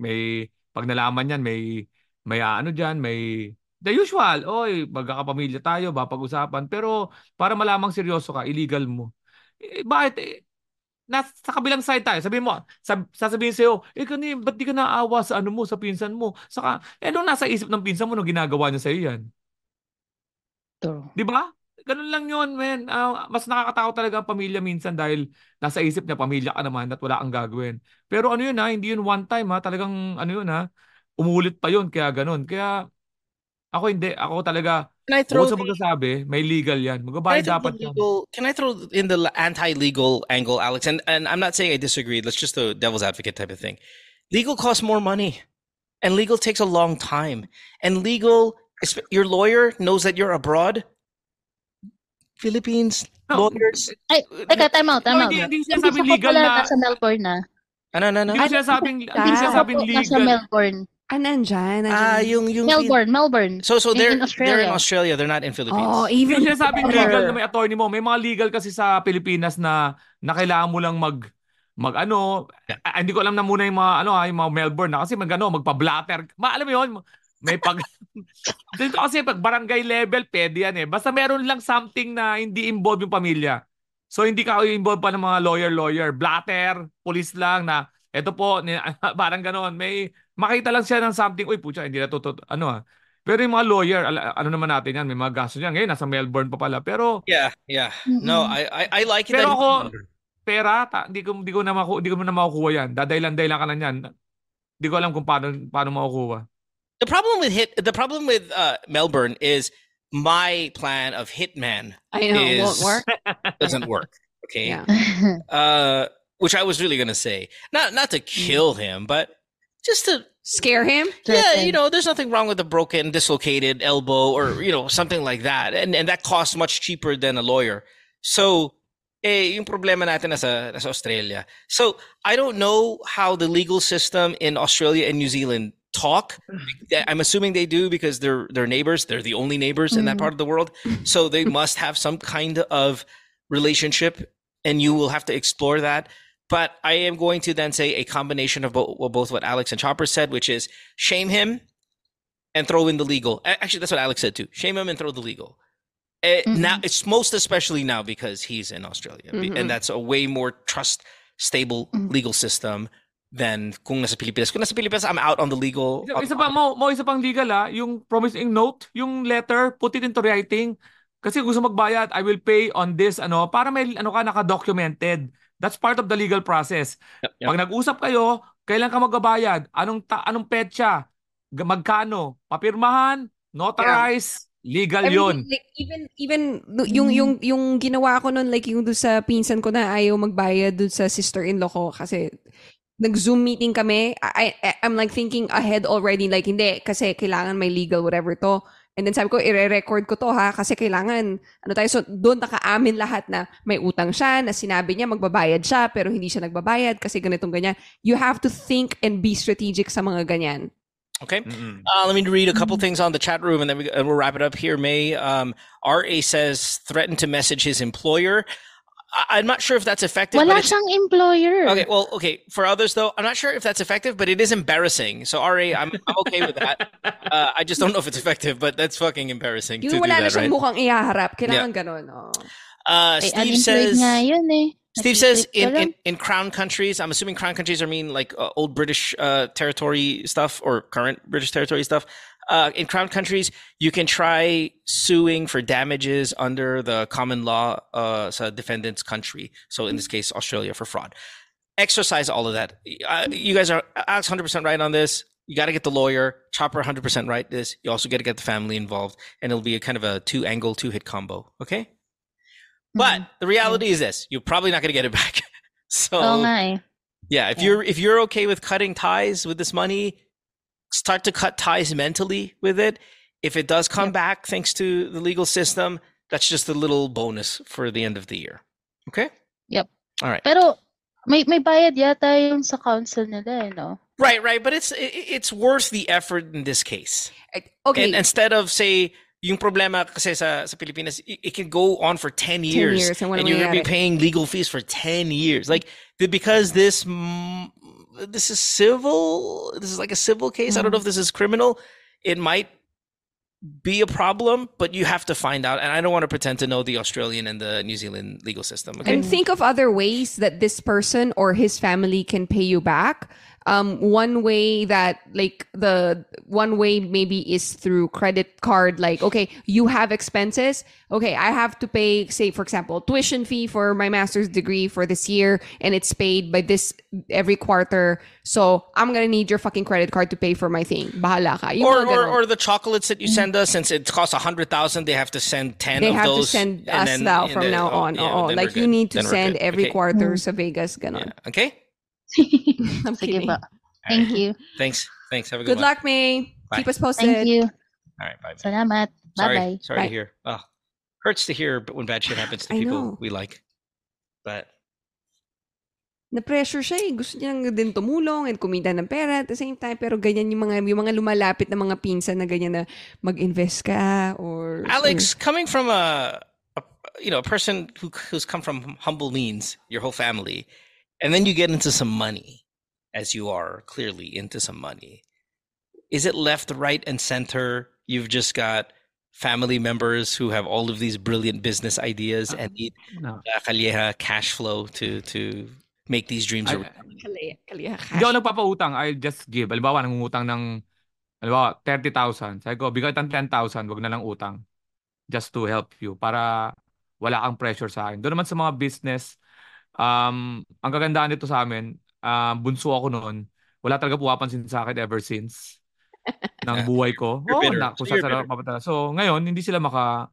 may, pag nalaman yan, may, may ano dyan, may, the usual, oy, magkakapamilya tayo, ba pag-usapan, pero para malamang seryoso ka, illegal mo. Eh, bakit, eh, nasa sa kabilang side tayo, sabihin mo, sab, sasabihin sa'yo, eh kani, ba't di ka naawa sa ano mo, sa pinsan mo? Saka, eh, anong nasa isip ng pinsan mo nung ginagawa niya sa'yo yan? True. Di ba? Ganun lang yun, men. Ah, mas nakakatakot talaga ang pamilya minsan dahil nasa isip niya, pamilya ka naman at wala kang gagawin. Pero ano yun ha, hindi yun one time ha, talagang ano yun ha, umulit pa yun, kaya ganun. Kaya ako hindi, ako talaga, Can I throw sa magsasabi, may legal yan. Magbabayad dapat yan. legal, can I throw in the anti-legal angle, Alex? And and I'm not saying I disagree. Let's just the devil's advocate type of thing. Legal costs more money, and legal takes a long time. And legal, your lawyer knows that you're abroad. Philippines No, lawyers. Ay, teka, time out, time out. hindi- hindi Yung pinsan ko legal na- nasa Melbourne na. Ano, no, no. Hindi ko sinasabing, hindi Ah. sinasabing Ako po, Nasa legal. Melbourne. Ah, nandyan, nandyan. Ah, yung yung Melbourne, Melbourne. So so they're in they're in Australia. They're not in Philippines. Oh, Hindi even ko sinasabing legal na may attorney mo. May mga legal kasi sa Pilipinas na, na kailangan mo lang mag mag ano, ah, hindi ko alam na muna yung mga ano, ah, yung mga Melbourne na kasi mag ano, magpa-blatter. Ma, alam mo yun, may pag *laughs* *laughs* Dito kasi pag barangay level, pwede yan eh. Basta meron lang something na hindi involved yung pamilya. So hindi ka involved pa ng mga lawyer-lawyer. Blatter, police lang na, eto po, ni- *laughs* parang ganon. May, makita lang siya ng something, uy, pucha, hindi na to, to- ano ah. Pero yung mga lawyer, ala- ano naman natin yan, may mga gasto yan. Ngayon, nasa Melbourne pa pala. Pero, Yeah, yeah. No, I I, I like it. pero ako, pera, ta, di ko, di ko na maku, di ko na makukuha yan. Dadailan-dailan ka lang yan. Di ko alam kung paano, paano makukuha. The problem with hit the problem with uh, Melbourne is my plan of hitman I know, is, won't work. *laughs* doesn't work. Okay. Yeah. *laughs* Uh, which I was really gonna say, not not to kill him, but just to scare him. Yeah, you know, there's nothing wrong with a broken, dislocated elbow or you know something like that, and and that costs much cheaper than a lawyer. So, eh, yung problema natin nasa, nasa Australia. So I don't know how the legal system in Australia and New Zealand talk. I'm assuming they do because they're they're neighbors. They're the only neighbors in that Mhm. part of the world. So they *laughs* must have some kind of relationship, and you will have to explore that. But I am going to then say a combination of both, well, both what Alex and Chopper said, which is shame him and throw in the legal. Actually, that's what Alex said too. Shame him and throw the legal. Eh, Now it's most especially now because he's in Australia, Mhm. and that's a way more trust stable legal system than kung nasa Pilipinas. Kung nasa Pilipinas, I'm out on the legal. Isa, isa pa, mo, mo, isa pang legal ah, yung promising note, yung letter, put it into writing. Kasi gusto magbayad, I will pay on this, ano, para may, ano ka, naka-documented. That's part of the legal process. yep. Pag nag-usap kayo, kailan ka magbabayad? Anong, ta, anong petsa? Magkano? Papirmahan? Notarize? Legal yun. Everything, like even even yung yung yung ginawa ko noon like yung doon sa pinsan ko na ayaw magbayad doon sa sister-in-law ko kasi nag-Zoom meeting kami. I, I I'm like thinking ahead already like hindi kasi kailangan may legal whatever to. And then sabi ko ire-record ko to ha kasi kailangan ano tayo so doon nakaamin lahat na may utang siya na sinabi niya magbabayad siya pero hindi siya nagbabayad kasi ganitong ganyan. You have to think and be strategic sa mga ganyan. Okay. Uh, let me read a couple things on the chat room and then we, and we'll wrap it up here. May um, RA says threatened to message his employer. I'm not sure if that's effective. Wala siyang employer. Okay, well, okay. For others, though, I'm not sure if that's effective, but it is embarrassing. So, RA, I'm, I'm okay with that. Uh, I just don't know if it's effective, but that's fucking embarrassing to Yung do wala na that, siyang right? mukhang ihaharap, kailangan ganun. Oh. Uh, Ay, Steve unemployed says. yun eh. Steve says in, in, in crown countries, I'm assuming crown countries are mean like uh, old British uh, territory stuff or current British territory stuff. Uh, in crown countries, you can try suing for damages under the common law uh, sa defendant's country. So in this case, Australia for fraud. Exercise all of that. Uh, you guys are Alex 100% right on this. You got to get the lawyer. Chopper 100% right this. You also got to get the family involved, and it'll be a kind of a two angle, two hit combo. Okay. But the reality is this: you're probably not going to get it back. *laughs* so nga eh. yeah, if you're if you're okay with cutting ties with this money, start to cut ties mentally with it. If it does come back thanks to the legal system, that's just a little bonus for the end of the year. Okay? Yep. All right. Pero may may bayad yata yung sa council nila eh, no? Right, right, but it's it's worth the effort in this case. Okay. And instead of say yung problema kasi sa sa Pilipinas, it, it can go on for 10 years, years, and walang you're going to be paying legal fees for 10 years. Like because this this is civil, this is like a civil case. I don't know if mm. this is criminal. It might be a problem, but you have to find out. And I don't want to pretend to know the Australian and the New Zealand legal system. Okay. And think of other ways that this person or his family can pay you back. Um, one way that like the one way maybe is through credit card. Like, okay, you have expenses. Okay, I have to pay, say, for example, tuition fee for my master's degree for this year, and it's paid by this every quarter. So I'm gonna need your fucking credit card to pay for my thing. Bahala ka. Or, or, or the chocolates that you send us, since it costs a hundred thousand, they have to send ten they of have those. to send and us then- now from then- now oh, on. yeah, then like you need to Then send every Okay. quarter sa Vegas. Ganon. Okay. *laughs* I'm Sige kidding. ba. Thank you. Thanks. Thanks. Have a good, Good one. luck, May. Bye. Keep us posted. Thank you. All right. Bye. Salamat. Sorry. Bye-bye. Sorry Bye. to hear. Oh, hurts to hear, but when bad shit happens to I people know. we like. But Na-pressure siya eh. Gusto niya lang din tumulong and kumita ng pera at the same time. Pero ganyan yung mga, yung mga lumalapit na mga pinsan na ganyan na mag-invest ka or... Alex, coming from a, a you know a person who who's come from humble means, your whole family, and then you get into some money, as you are clearly into some money. Is it left, right, and center? You've just got family members who have all of these brilliant business ideas and um, need No. kalyeha cash flow to to make these dreams a I- Kali, kali, Hindi ako nagpapautang. I'll just give. Halimbawa, nangungutang ng, halimbawa, 30,000. Sabi ko, bigay ng 10,000, wag na lang utang. Just to help you. Para wala kang pressure sa akin. Doon naman sa mga business, um, ang kagandahan nito sa amin, um, bunso ako noon, wala talaga pumapansin sa akin ever since. *laughs* ng buhay ko. Oo, bitter. na, kung So papunta. So, ngayon, hindi sila maka,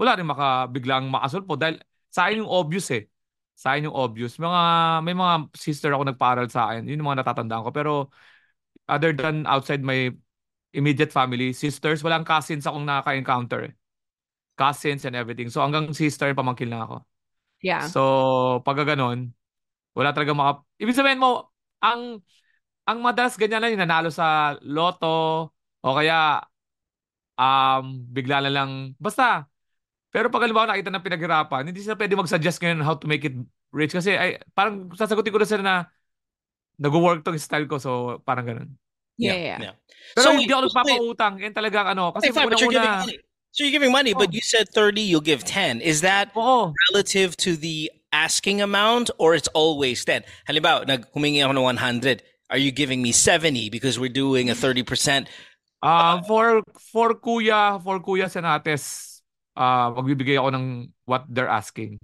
wala rin maka biglang makasulpo dahil sa akin yung obvious eh. Sa akin yung obvious. Mga, may mga sister ako nagparal sa akin. Yun yung mga natatandaan ko. Pero, other than outside my immediate family, sisters, walang cousins akong nakaka-encounter eh. Cousins and everything. So, hanggang sister, pamangkin lang ako. Yeah. So, pag ganon, wala talaga maka... Ibig sabihin mo, ang ang madalas ganyan lang yung nanalo sa loto o kaya um, bigla na lang... Basta, pero pag halimbawa nakita ng pinaghirapan, hindi sila pwede mag-suggest ngayon how to make it rich. Kasi ay, parang sasagutin ko na sila na nag-work tong style ko. So, parang ganun. Yeah, yeah. Yeah. Pero So, hindi ako nagpapautang. Yan talaga ano. Kasi Okay, fine, but you're giving. So you're giving money, but you said 30, you'll give 10. Is that Oo. relative to the asking amount or it's always 10? Halimbawa, nag humingi ako ng 100. Are you giving me 70 because we're doing a 30%? Um, for for Kuya, for Kuya Senates, uh, magbibigay ako ng what they're asking.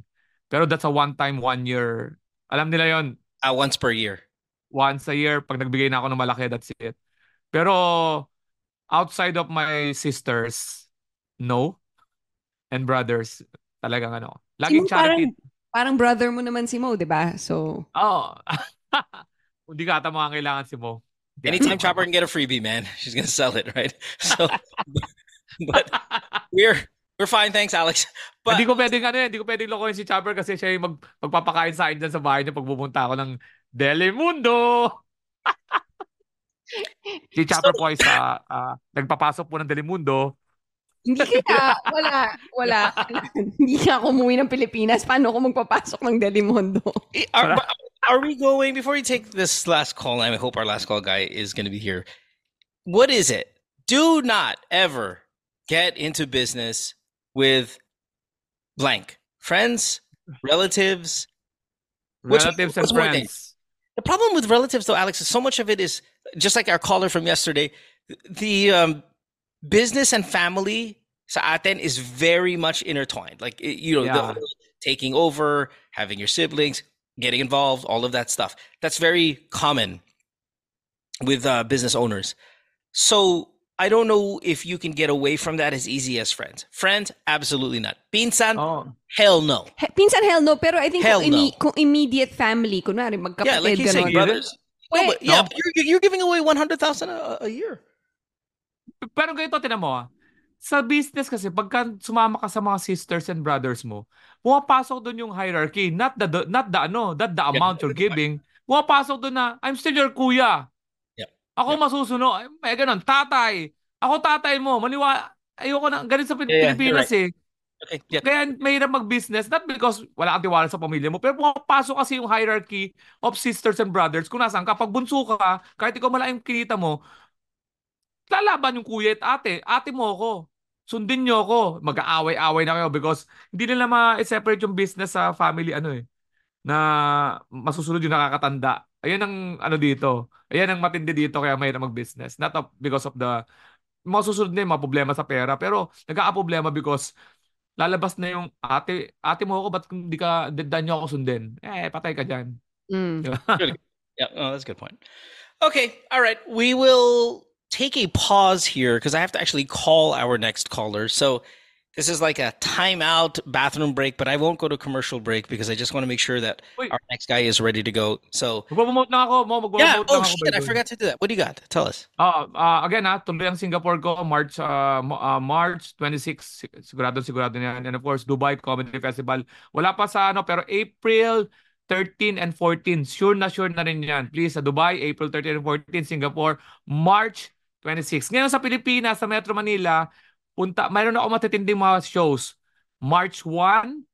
Pero that's a one time, one year. Alam nila yon Uh, once per year. once a year. Pag nagbigay na ako ng malaki, that's it. Pero outside of my sisters, no. And brothers, talagang ano. Laging Si Mo parang, charity. parang brother mo naman si Mo, di ba? So, Oo. *laughs* Hindi ka ata mga kailangan si Mo. Hindi Anytime Chopper can get a freebie, man, she's gonna sell it, right? *laughs* So, *laughs* but we're we're fine, thanks, Alex. But hindi ko pwedeng ano, eh, hindi ko pwedeng lokohin si Chopper kasi siya yung mag, magpapakain sa akin dyan sa bahay niya pag pupunta ako ng Delimundo. si Chopper po ay sa ah, nagpapasok po ng Delimundo. *laughs* hindi kaya, wala, wala. *laughs* hindi ka ako umuwi ng Pilipinas. Paano ako magpapasok ng Delimundo? are, are we going before we take this last call? and I hope our last call guy is going to be here. What is it? Do not ever get into business with blank friends, relatives. Which- Relatives and what's friends. The problem with relatives, though, Alex, is so much of it is just like our caller from yesterday. The um, business and family sa atin is very much intertwined. Like you know, Yeah. whole taking over, having your siblings, getting involved, all of that stuff. That's very common with uh, business owners. So I don't know if you can get away from that as easy as friends. Friends, absolutely not. Pinsan, Oh. hell no. He- Pinsan hell no, pero I think Hell kung, imme- no. kung immediate family, kunwari magkapatid, Yeah, like he's saying, brothers. No, but yeah, but you're, you're giving away 100,000 a, a year. Pero ganito, tinan mo ah. Sa business kasi, pagka sumama ka sa mga sisters and brothers mo, pumapasok doon yung hierarchy. Not the, the- not the ano, not the amount you're giving. Pumapasok doon na, I'm still your kuya. Yep. Ako masusunod. Ay, May ganun, tatay. Ako tatay mo. Maniwa, ayoko na. Ganun sa Pil- Yeah, yeah, Pilipinas right. eh. Okay, yeah. Kaya mahirap mag-business, not because wala kang tiwala sa pamilya mo, pero pumapasok kasi yung hierarchy of sisters and brothers. Kung nasaan ka, pag bunso ka, kahit ikaw malaking kinita mo, lalaban yung kuya at ate. Ate mo ako. Sundin nyo ako. Mag-aaway-aaway na kayo because hindi nila ma-separate yung business sa family ano eh. Na masusunod yung nakakatanda. Ayan ang ano dito. Ayan ang matindi dito kaya mahirap mag-business. Not of- because of the masusunod na yung mga problema sa pera. Pero nagkaka-problema because lalabas na yung ate, ate mo ako, ba't hindi ka, dan nyo ako sundin? Eh, patay ka dyan. Mm. *laughs* Yeah, oh, that's a good point. Okay, all right. We will take a pause here because I have to actually call our next caller. So this is like a timeout bathroom break, but I won't go to commercial break because I just want to make sure that Wait. our next guy is ready to go. So Magpapromote na ako. Yeah. Oh shit! I forgot to do that. What do you got? Tell us. Ah, ah, again ha, tuloy ang Singapore ko March ah, mo- ah, March 26 sig- sigurado sigurado na yan. And of course, Dubai Comedy Festival. Wala pa sa ano pero April 13 and 14. Sure na sure na rin yan. Please sa Dubai, April 13 and 14, Singapore, March 26. Ngayon sa Pilipinas, sa Metro Manila, punta, mayroon ako matitinding mga shows. March 1,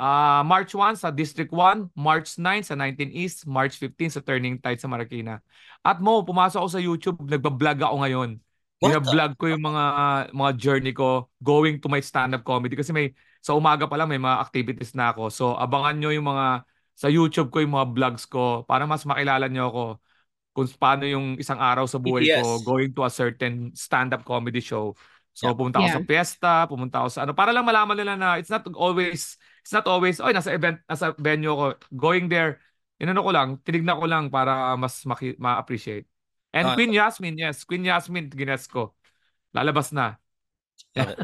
ah March 1 sa District 1, March 9 sa 19 East, March 15 sa Turning Tide sa Marikina. At mo, pumasok ako sa YouTube, nagba-vlog ako ngayon. Bina-vlog ko yung mga mga journey ko going to my stand-up comedy kasi may sa umaga pa lang may mga activities na ako. So abangan nyo yung mga sa YouTube ko yung mga vlogs ko para mas makilala nyo ako kung paano yung isang araw sa buhay ko BTS. going to a certain stand-up comedy show. So Yeah. pumunta ako Yeah. sa fiesta, pumunta ako sa ano para lang malaman nila na it's not always it's not always oy nasa event nasa venue ko going there inano ko lang tinignan ko lang para mas maki- ma-appreciate. And Ah. Queen Yasmin, yes. Queen Yasmin, gines ko. Lalabas na. Yeah,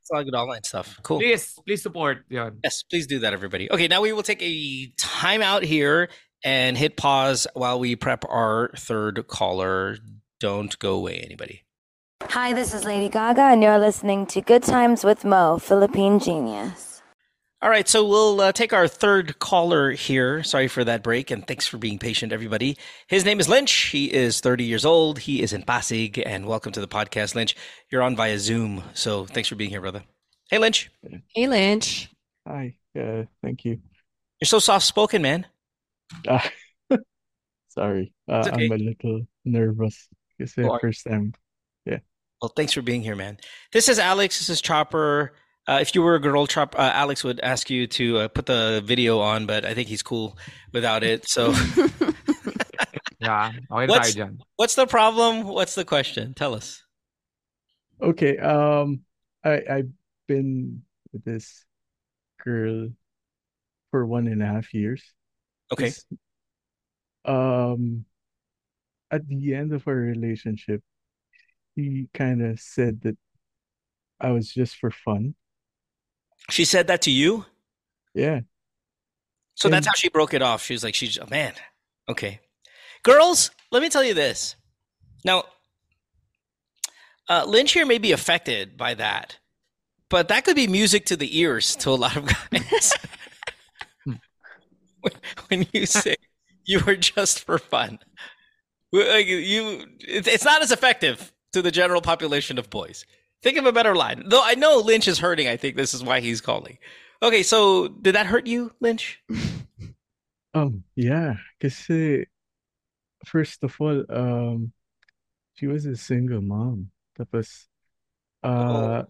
it's all good online stuff. Cool. please, please support. Yan. Yes, please do that, everybody. Okay, now we will take a time out here and hit pause while we prep our third caller. Don't go away, anybody. Hi, this is Lady Gaga, and you're listening to Good Times with Mo, Philippine Genius. All right, so we'll uh, take our third caller here. Sorry for that break, and thanks for being patient, everybody. His name is Lynch. He is 30 years old. He is in Pasig, and welcome to the podcast, Lynch. You're on via Zoom, so thanks for being here, brother. Hey, Lynch. Hey, Lynch. Hi. Uh, thank you. You're so soft spoken, man. Ah, *laughs* sorry. Uh, okay. I'm a little nervous because Oh, are- first time. Yeah. Well, thanks for being here, man. This is Alex. This is Chopper. Uh, if you were a girl, Chop, uh, Alex would ask you to uh, put the video on, but I think he's cool without it. So, *laughs* Yeah. Okay na tayo what's what's the problem? What's the question? Tell us. Okay. Um, I I've been with this girl for one and a half years. Okay. Um, at the end of our relationship, he kind of said that I was just for fun. She said that to you. Yeah. So that's how she broke it off. She was like, she's oh, man. Okay. Girls, let me tell you this. Now, uh, Lynch here may be affected by that, but that could be music to the ears to a lot of guys. *laughs* *laughs* when, you say you were just for fun, like, you, it's not as effective to the general population of boys. Think of a better line. Though I know Lynch is hurting. I think this is why he's calling. Okay, so did that hurt you, Lynch? *laughs* Um, yeah, kasi first of all, um, she was a single mom. Tapos, uh,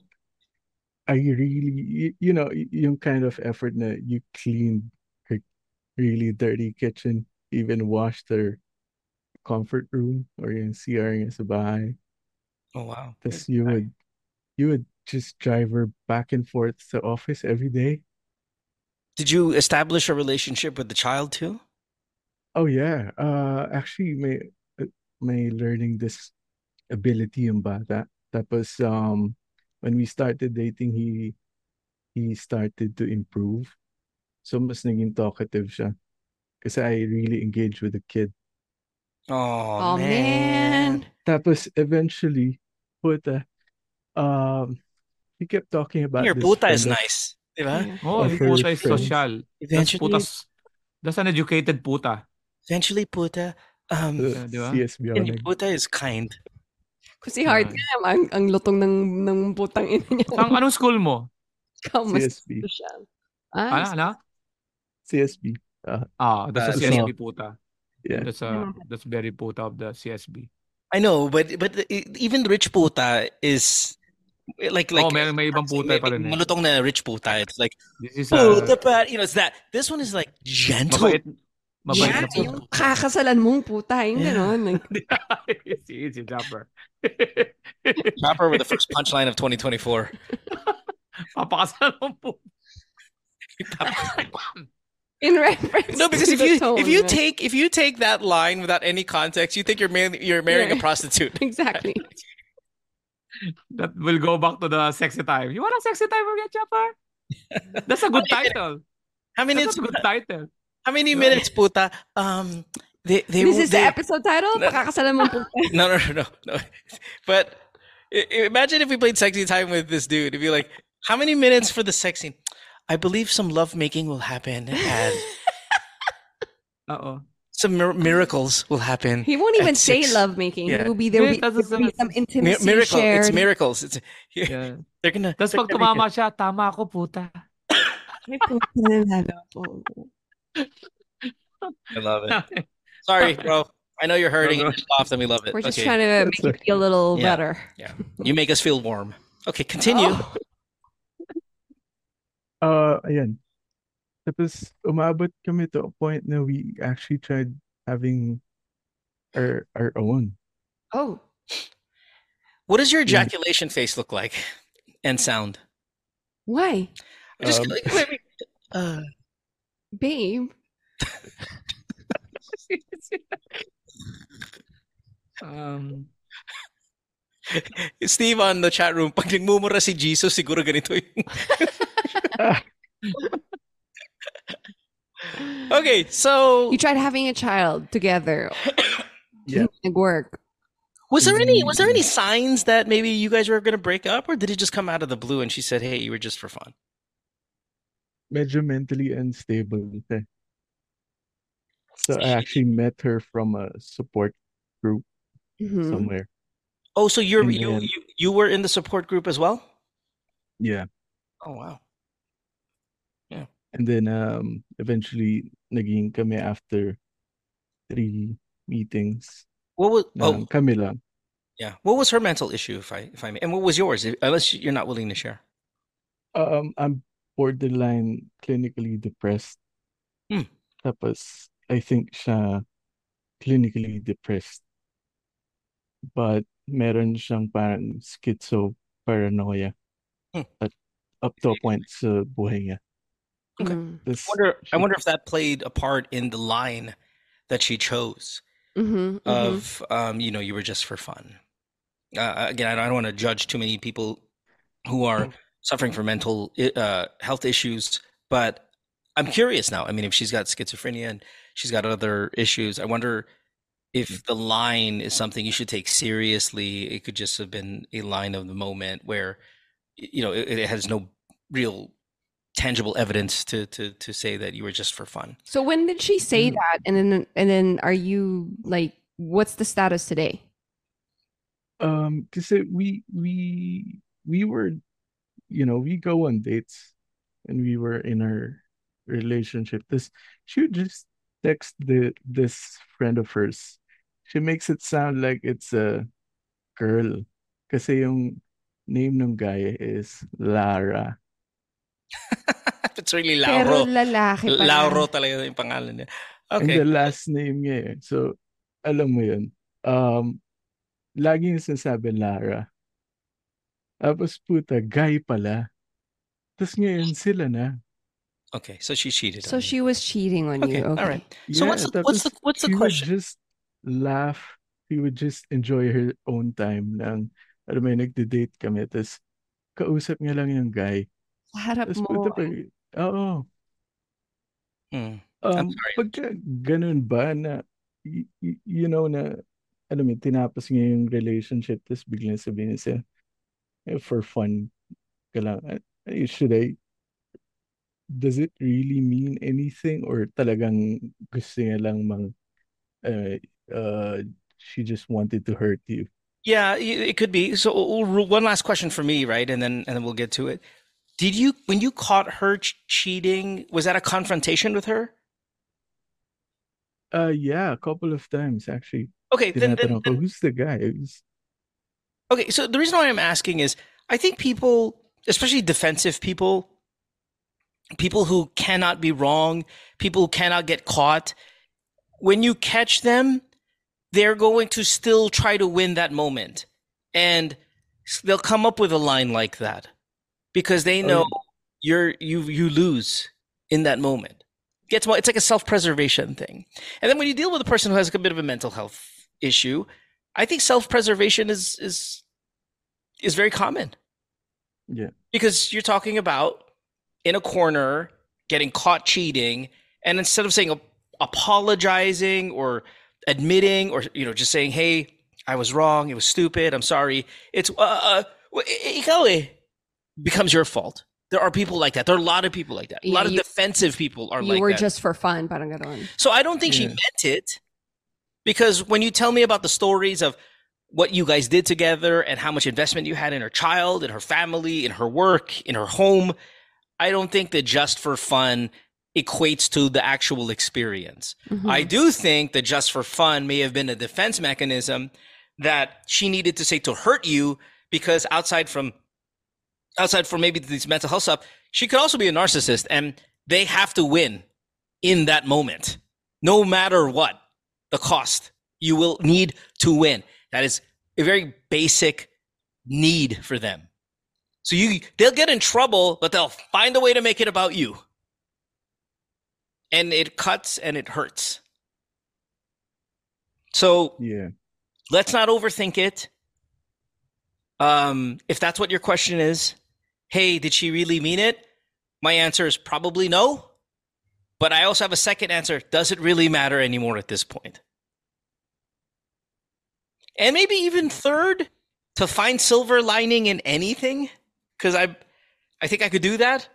I really, you know, yung kind of effort na you cleaned really dirty kitchen, even washed her comfort room or yung CR niya sa bahay. Oh wow. Tapos you would, you would just drive her back and forth to office every day. Did you establish a relationship with the child too? Oh yeah. Uh actually may may learning this ability yung bata. Tapos um when we started dating he he started to improve. So mas naging talkative siya. Kasi I really engaged with the kid. Oh, Oh, man. Tapos eventually puta um he kept talking about Your this puta is nice. Diba? Oh, of yung puta is friends. social. That's Eventually- putas. That's an educated puta. Eventually, puta. Um, Uh, di ba? CS and Bioneg. puta is kind. Kasi hard nga, ang, ang lutong ng, ng putang ina niya. Ang anong school mo? Ikaw, mas CSB. social. Ah, ano? CSB. Uh, Ah, that's a Uh, CSB so- puta. yeah. That's a that's very puta of the CSB. I know, but but even rich puta is like like oh, may, may ibang puta may- pa rin eh. malutong na rich puta. It's like This is a puta pa, you know, it's that. This one is like gentle. mabait. Mabait yeah, na puta. yung kakasalan mong puta, yung Yeah. gano'n. si, si Japper. Chopper with the first punchline of 2024. *laughs* Papakasal mo po. *laughs* In reference No, because to if you tone, if you right? take if you take that line without any context, you think you're mar- you're marrying a prostitute. *laughs* Exactly. *laughs* That will go back to the sexy time. You want a sexy time again, Japper? That's a good *laughs* title. How many That's a good title. How many minutes, puta? Um, they they This will- is the episode title? No. Pakakasalan mong puta. No, no, no, no, no. But i- i- imagine if we played sexy time with this dude. It'd be like, how many minutes for the sex scene? I believe some love making will happen and *laughs* Uh-oh. some mir- miracles will happen. He won't even say six. lovemaking. Yeah. It will be there will be, there will be some Mi- intimacy miracle. shared. It's miracles. It's *laughs* Yeah. they're gonna. Tapos pag tumama siya, tama ako, puta. May puta na lalo ako. I love it. *laughs* Sorry, bro. I know you're hurting and you're soft, and we love it. We're just Okay. trying to make you feel a little Yeah. better. Yeah, you make us feel warm. Okay, continue. Oh. Uh, ayan. Tapos, umabot kami to a point na we actually tried having our our own. Oh. What does your Yeah. ejaculation face look like and sound? Why? Just Um, like, wait, wait. Uh, Babe. Um, Steve on the chat room, pag nagmumura si Jesus, siguro ganito yung... *laughs* *laughs* okay, so... You tried having a child together. *coughs* Yeah. It work. Was there any was there any signs that maybe you guys were gonna break up, or did it just come out of the blue and she said, "Hey, you were just for fun"? Medyo mentally unstable. siya. So I actually met her from a support group Mhm. somewhere. Oh, so you're And you, then- you you were in the support group as well? Yeah. Oh wow. And then um eventually naging kami after three meetings. What was Na oh kami lang. yeah? What was her mental issue, if I if I may, and what was yours? if- Unless you're not willing to share. Um I'm borderline clinically depressed. Hmm. Tapos I think siya clinically depressed. But meron siyang parang schizoparanoia Hmm. at up to a point sa buhay niya. Okay. Mm. I wonder I wonder if that played a part in the line that she chose Mhm, mhm. of um, you know, you were just for fun. Uh, again, I don't, want to judge too many people who are suffering from mental uh, health issues, but I'm curious now. I mean, if she's got schizophrenia and she's got other issues, I wonder if the line is something you should take seriously. It could just have been a line of the moment where, you know, it, it has no real tangible evidence to to to say that you were just for fun. So when did she say Mm. that? And then and then are you like what's the status today? Um, kasi we we we were, you know, we go on dates, and we were in our relationship. This she would just text the this friend of hers. She makes it sound like it's a girl, kasi yung name ng guy is Lara. *laughs* it's really Pero Lauro. lalaki pala. Lauro talaga yung pangalan niya. And Okay. the last name niya eh. So, alam mo yun. Um, lagi yung sinasabi Lara. Tapos puta, guy pala. Tapos ngayon sila na. Okay, so she cheated So on she was cheating on Okay, you. Okay. all right. So what's the, what's the what's the she would question? just laugh. She would just enjoy her own time lang. Alam mo, yun, nagde-date kami. Tapos kausap niya lang yung guy. Sa harap Tapos mo. puta pa, oo. Hmm. Um, pagka ganun ba na, y- y- you know, na, alam mo, yun, tinapos niya yung relationship, tapos biglang sabihin niya siya, eh, for fun ka lang. Should I, does it really mean anything or talagang gusto niya lang mang, uh, uh, she just wanted to hurt you? Yeah, it could be. So one last question for me, right? And then and then we'll get to it. Did you when you caught her ch- cheating, was that a confrontation with her? Uh, yeah, a couple of times actually. Okay, then- then- ko, who's the guy? Who's- Okay, so the reason why I'm asking is I think people, especially defensive people, people who cannot be wrong, people who cannot get caught, when you catch them, they're going to still try to win that moment. And they'll come up with a line like that because they Oh, know you're you you lose in that moment. Gets more it's like a self-preservation thing. And then when you deal with a person who has a bit of a mental health issue, I think self-preservation is is is very common Yeah. because you're talking about in a corner getting caught cheating and instead of saying apologizing or admitting or you know just saying hey i was wrong it was stupid i'm sorry it's uh, uh w- i- ikaw becomes your fault there are people like that there are a lot of people like that a Yeah, lot of you- defensive people are like that. you were just for fun, parang ganon. so I don't think she meant it because when you tell me about the stories of what you guys did together and how much investment you had in her child, in her family, in her work, in her home, I don't think that just for fun equates to the actual experience. Mhm. I do think that just for fun may have been a defense mechanism that she needed to say to hurt you because outside from outside for maybe these mental health stuff, she could also be a narcissist and they have to win in that moment. No matter what the cost, you will need to win. That is a very basic need for them. So you they'll get in trouble, but they'll find a way to make it about you. And it cuts and it hurts. So Yeah. let's not overthink it. Um, if that's what your question is, hey, did she really mean it? My answer is probably no. But I also have a second answer. Does it really matter anymore at this point? And maybe even third, to find silver lining in anything, because I, I think I could do that.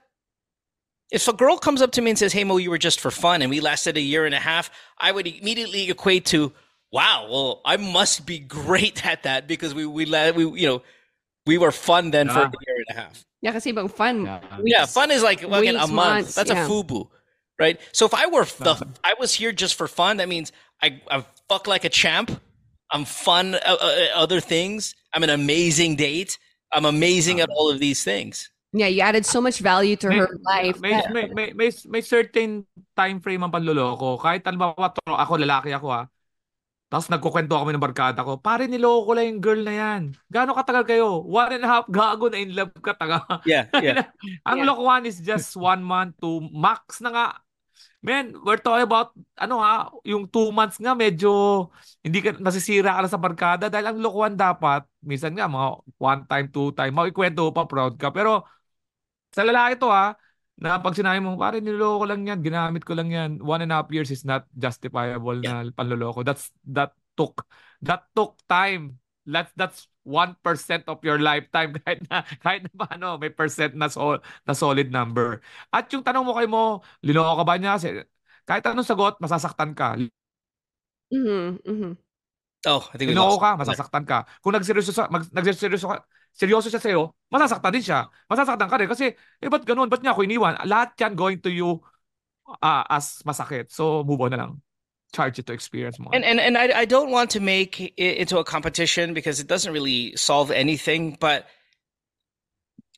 If a girl comes up to me and says, "Hey Mo, you were just for fun," and we lasted a year and a half, I would immediately equate to, "Wow, well, I must be *laughs* great at that because we we la- we you know we were fun then for a year and a half." Yeah, kasi ibang fun. yeah, fun is like fucking a month. months, That's yeah. a fubu, right? So if I were the, I was here just for fun. That means I I fuck like a champ. I'm fun. Uh, uh, other things. I'm an amazing date. I'm amazing at all of these things. Yeah, you added so much value to her life. May, may, may, may, may certain time frame ang panloloko. Kahit halimbawa, tro- ako, lalaki ako ah. Tapos nagkukwento kami ng barkada ko, pare niloko ko lang yung girl na yan. Gaano katagal kayo? One and a half gago na in love ka taga. Yeah, *laughs* yeah. Ang lokohan is just one month, two, max na nga. Man, we're talking about, ano ha, yung two months nga medyo hindi ka nasisira ka na sa barkada dahil ang lokohan dapat, minsan nga mga one time, two time, makikwento pa, proud ka. Pero sa lalaki to ha, na pag sinabi mo, pare niloloko ko lang yan, ginamit ko lang yan, one and a half years is not justifiable na panloloko. That's, that took, that took time. That's, that's 1% of your lifetime *laughs* kahit na, kahit na paano, may percent na, sol, na solid number. At yung tanong mo kay mo, linoko ka ba niya? Kahit anong sagot, masasaktan ka. Mm-hmm, mm-hmm. Oh, I think we lost. ka, masasaktan ka. Kung nagseryoso sa mag, nagseryoso ka, seryoso siya sa'yo, masasaktan din siya. Masasaktan ka rin kasi eh ba't ganun? Ba't niya ako iniwan? Lahat yan going to you ah, as masakit. So move on na lang. Charge it to experience mo. And and and I I don't want to make it into a competition because it doesn't really solve anything. But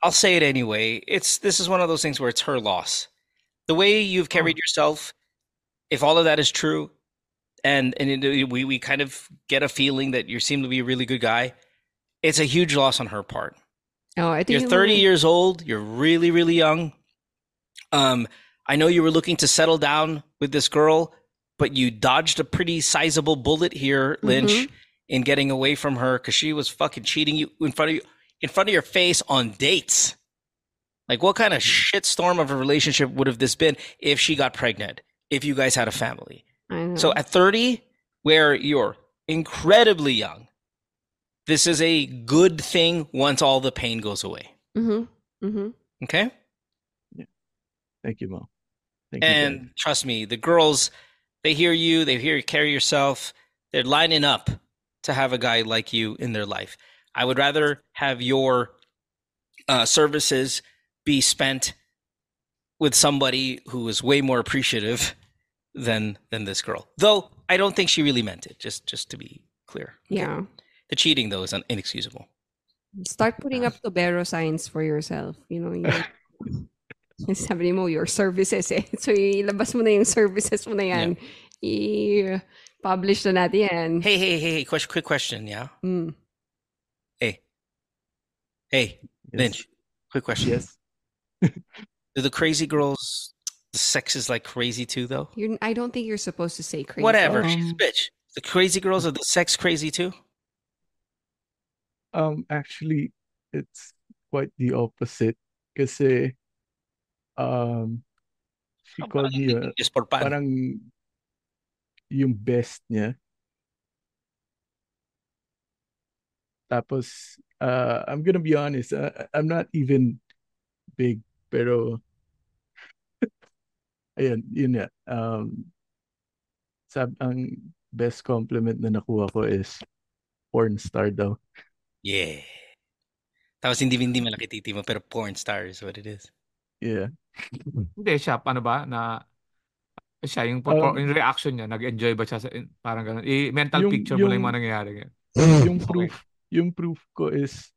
I'll say it anyway. It's this is one of those things where it's her loss. The way you've carried yourself, if all of that is true, and and it, we we kind of get a feeling that you seem to be a really good guy, it's a huge loss on her part. Oh, I think You're 30 years old. You're really, really young. Um, I know you were looking to settle down with this girl, but you dodged a pretty sizable bullet here, Lynch, Mhm. in getting away from her because she was fucking cheating you in front of you, in front of your face on dates. Like, what kind of shitstorm of a relationship would have this been if she got pregnant? If you guys had a family? I know. So at 30, where you're incredibly young, this is a good thing once all the pain goes away. Mm-hmm. Mm-hmm. Okay. Thank you, Mo. Thank And guys. trust me, the girls, they hear you, they hear you carry yourself, they're lining up to have a guy like you in their life. I would rather have your uh, services be spent with somebody who is way more appreciative than than this girl. Though I don't think she really meant it. Just just to be clear, Yeah. the cheating though is un- inexcusable. Start putting up Tubero signs for yourself. You know, yung, *laughs* *laughs* sabi mo, your services eh. So, ilabas mo na yung services mo na yan. I-publish na natin yan. Hey hey hey hey, question, quick question, yeah. Mm. Hey, hey, Lynch, quick question. Yes. *laughs* Do the crazy girls, the sex is like crazy too, though? You're, I don't think you're supposed to say crazy. Whatever. She's a bitch. The crazy girls are the sex crazy too? Um, actually, it's quite the opposite. Kasi, um, she called me a, Just por parang yung best niya. Tapos, uh, I'm gonna be honest, uh, I'm not even big, pero ayun, yun nga. Um, sab ang best compliment na nakuha ko is porn star daw. Yeah. Tapos hindi hindi malaki titi mo, pero porn star is what it is. Yeah. Hindi siya, paano ba, na siya, yung, Um, yung reaction niya, nag-enjoy ba siya, sa, parang ganun. I-mental Yung- picture mo lang yung- yung mga nangyayari. ngayon. *laughs* yung proof, yung proof ko is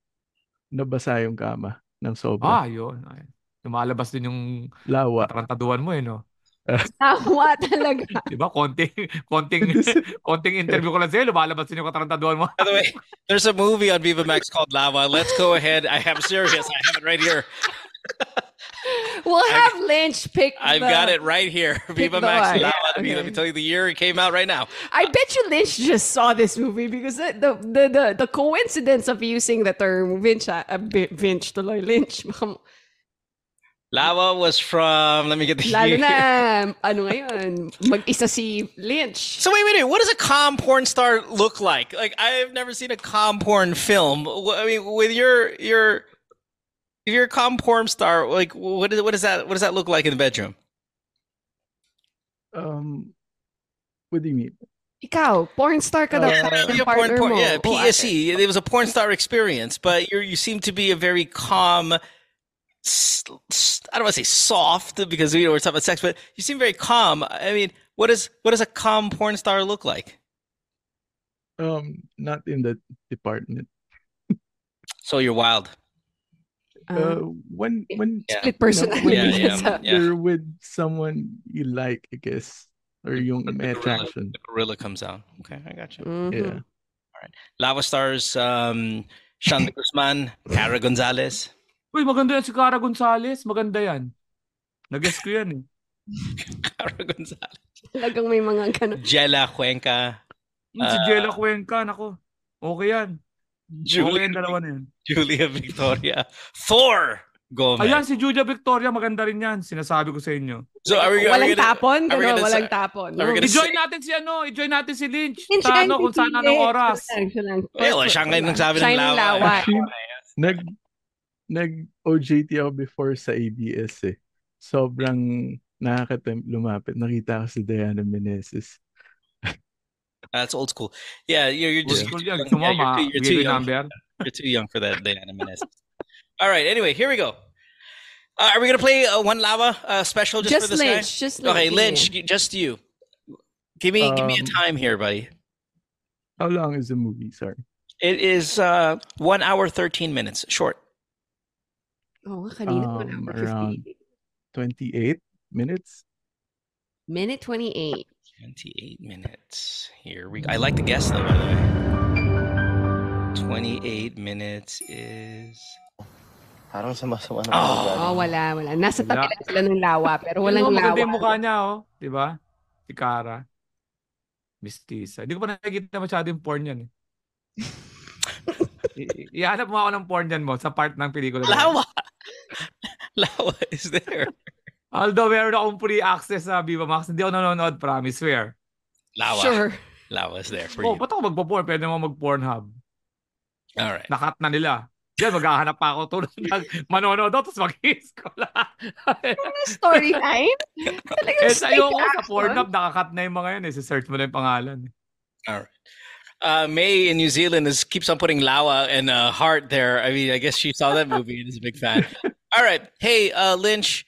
nabasa yung kama ng sobra. Ah, yun. Ay. Lumalabas din yung Lawa. katarantaduan mo eh, no? *laughs* Tawa talaga. *laughs* Di ba? Konting, konting, *laughs* konting interview ko lang sa'yo, lumalabas din yung katarantaduan mo. By the way, there's a movie on Vivamax called Lava. Let's go ahead. I am serious. I have it right here. We'll have Lynch pick. I've the- got it right here. Pick Vivamax. one. Lava. Yeah, Let, me, let me tell you the year it came out right now. I bet you Lynch just saw this movie because the the the, the, the coincidence of using the term Vinch, uh, Bi- Vinch tuloy, Lynch. Baka- Lava was from. Let me get the Lalo year. na, ano ngayon, mag-isa si Lynch. So wait, wait, wait. What does a calm porn star look like? Like I've never seen a calm porn film. I mean, with your your if you're a calm porn star, like what is what does that what does that look like in the bedroom? Um, what do you mean? Ikaw, porn star ka daw. Uh, sabi ng a porn, partner porn, mo. yeah, Oh, PSE. It was a porn star experience, but you you seem to be a very calm. S- s- I don't want to say soft because you know we're talking about sex, but you seem very calm. I mean, what is what does a calm porn star look like? Um, not in that department. So you're wild. Uh, when when Yeah. Split you know, personality. when Yeah, yeah, Sa- yeah. you're with someone you like, I guess, or yung may attraction. The gorilla comes out. Okay, I got you. Mhm. Yeah. All right. Lava stars, um, Sean Guzman, Cara Gonzalez. Uy, maganda yan si Cara Gonzalez. Maganda yan. Nag-guess ko yan eh. *laughs* Cara Gonzalez. Talagang may mga ganun. Jella Cuenca. Yung si Ah. Jella Cuenca, nako. Okay yan. Okay Julia, yan, dalawa na yan. Julia Victoria. Thor Gomez. Ayan, si Julia Victoria, maganda rin yan. Sinasabi ko sa inyo. So are we, are we Walang gonna, tapon? are we Ano, gonna walang tapon. are we no? gonna I-join natin si ano, i-join natin si Lynch. Lynch, Sa kain ano, kung saan anong oras. Siya siya lang. Eh, siyang ngayon nagsabi ng Siya lawa. lawa. Actually, *laughs* nag nag OJT ako before sa ABS eh. Sobrang nakakatempt lumapit. Nakita ko si Diana Menezes. *laughs* That's old school. Yeah, you're, you're just Old school you're yan. too Gusto young. you're too, you're too young. You're too young for that, Diana Menezes. *laughs* All right. Anyway, here we go. Uh, are we gonna play uh, one lava uh, special just, Just for this guy? Just Lynch, Okay. Lynch, y- just you. Give me give me a Um, time here, buddy. How long is the movie? Sorry. It is uh, one hour thirteen minutes, short. Oo nga, kanina one Um, hour around 28 minutes. Minute 28. 28 minutes. Here we I like the guess though, by the way. 28 minutes is Parang sama-sama na. Oh, wala, wala. Nasa tabi Wala. lang sila ng lawa, pero walang Walang maganda lawa. yung mukha niya, oh. Di ba? Si Cara. Mistisa. Hindi ko pa nakikita masyado yung porn yan. Eh. *laughs* I- Ihanap mo ako ng porn yan mo sa part ng pelikula. Lawa. Lawa is there. Although meron akong free access sa Viva Max, hindi ako nanonood, promise, swear. Lawa. Sure. Lawa is there for Oh, you. ba't ako magpo-porn? Pwede mo mag-pornhub. All right. Nakat na nila. Yan, maghahanap pa ako tulad ng *laughs* manonood daw, tapos mag-kiss ko lang. Storyline? *laughs* Talagang eh, sa iyo ko, sa? Pornhub, nakakat na yung mga yun. Eh. search mo na yung pangalan. All right. Uh, May in New Zealand is keeps on putting Lawa and uh, Heart there. I mean, I guess she saw that movie and is a big fan. *laughs* All right. Hey, uh, Lynch,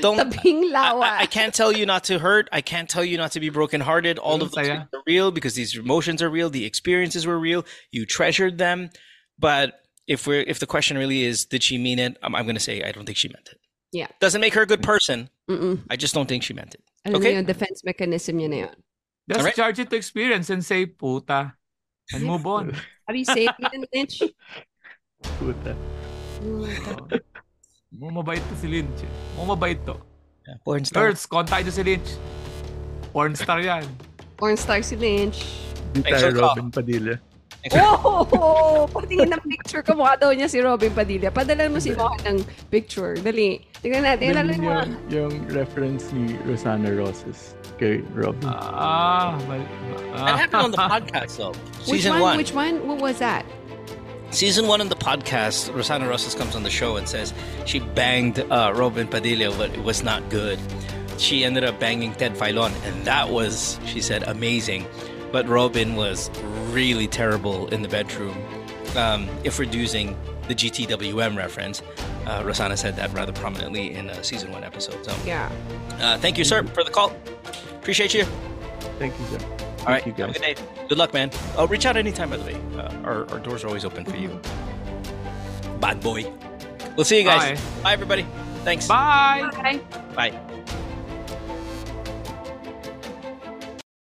don't. Tabing. I, I can't tell you not to hurt. I can't tell you not to be brokenhearted. All of those things are real because these emotions are real. The experiences were real. You treasured them. But if we're if the question really is, did she mean it? I'm, I'm going to say I don't think she meant it. Yeah. Doesn't make her a good person. Mm-mm. I just don't think she meant it. Ano Okay. na defense mechanism niya na yun? Just Alright. charge it to experience and say, puta. And move on. *laughs* How do you say it again, Lynch? Puta. Mumabait to si Lynch. Mumabait to. Porn star. Girls, contact nyo si Lynch. Porn star yan. Porn star si Lynch. Di Thanks tayo. Robin Padilla. Oh! Patingin ng picture ko. Mukha daw niya si Robin Padilla. Padala mo si Mohan ng picture. Dali. Tingnan natin. Mga... yung, yung reference ni Rosana Roses kay Robin. Ah, mal- That happened on the podcast though. Which Season one? one. Which one? What was that? Season one in the podcast, Rosanna Roces comes on the show and says she banged uh, Robin Padilla, but it was not good. She ended up banging Ted Filon, and that was, she said, amazing. But Robin was really terrible in the bedroom. Um, if we're using the GTWM reference, uh, Rosanna said that rather prominently in a season one episode. So, Yeah. uh, thank you, sir, for the call. Appreciate you. Thank you, sir. All right, you, have a guys. good day. Good luck, man. Oh, reach out anytime, by the way. Uh, our, our doors are always open for you. Bad boy. We'll see you guys. Bye. Bye, everybody. Thanks. Bye! Bye. Bye.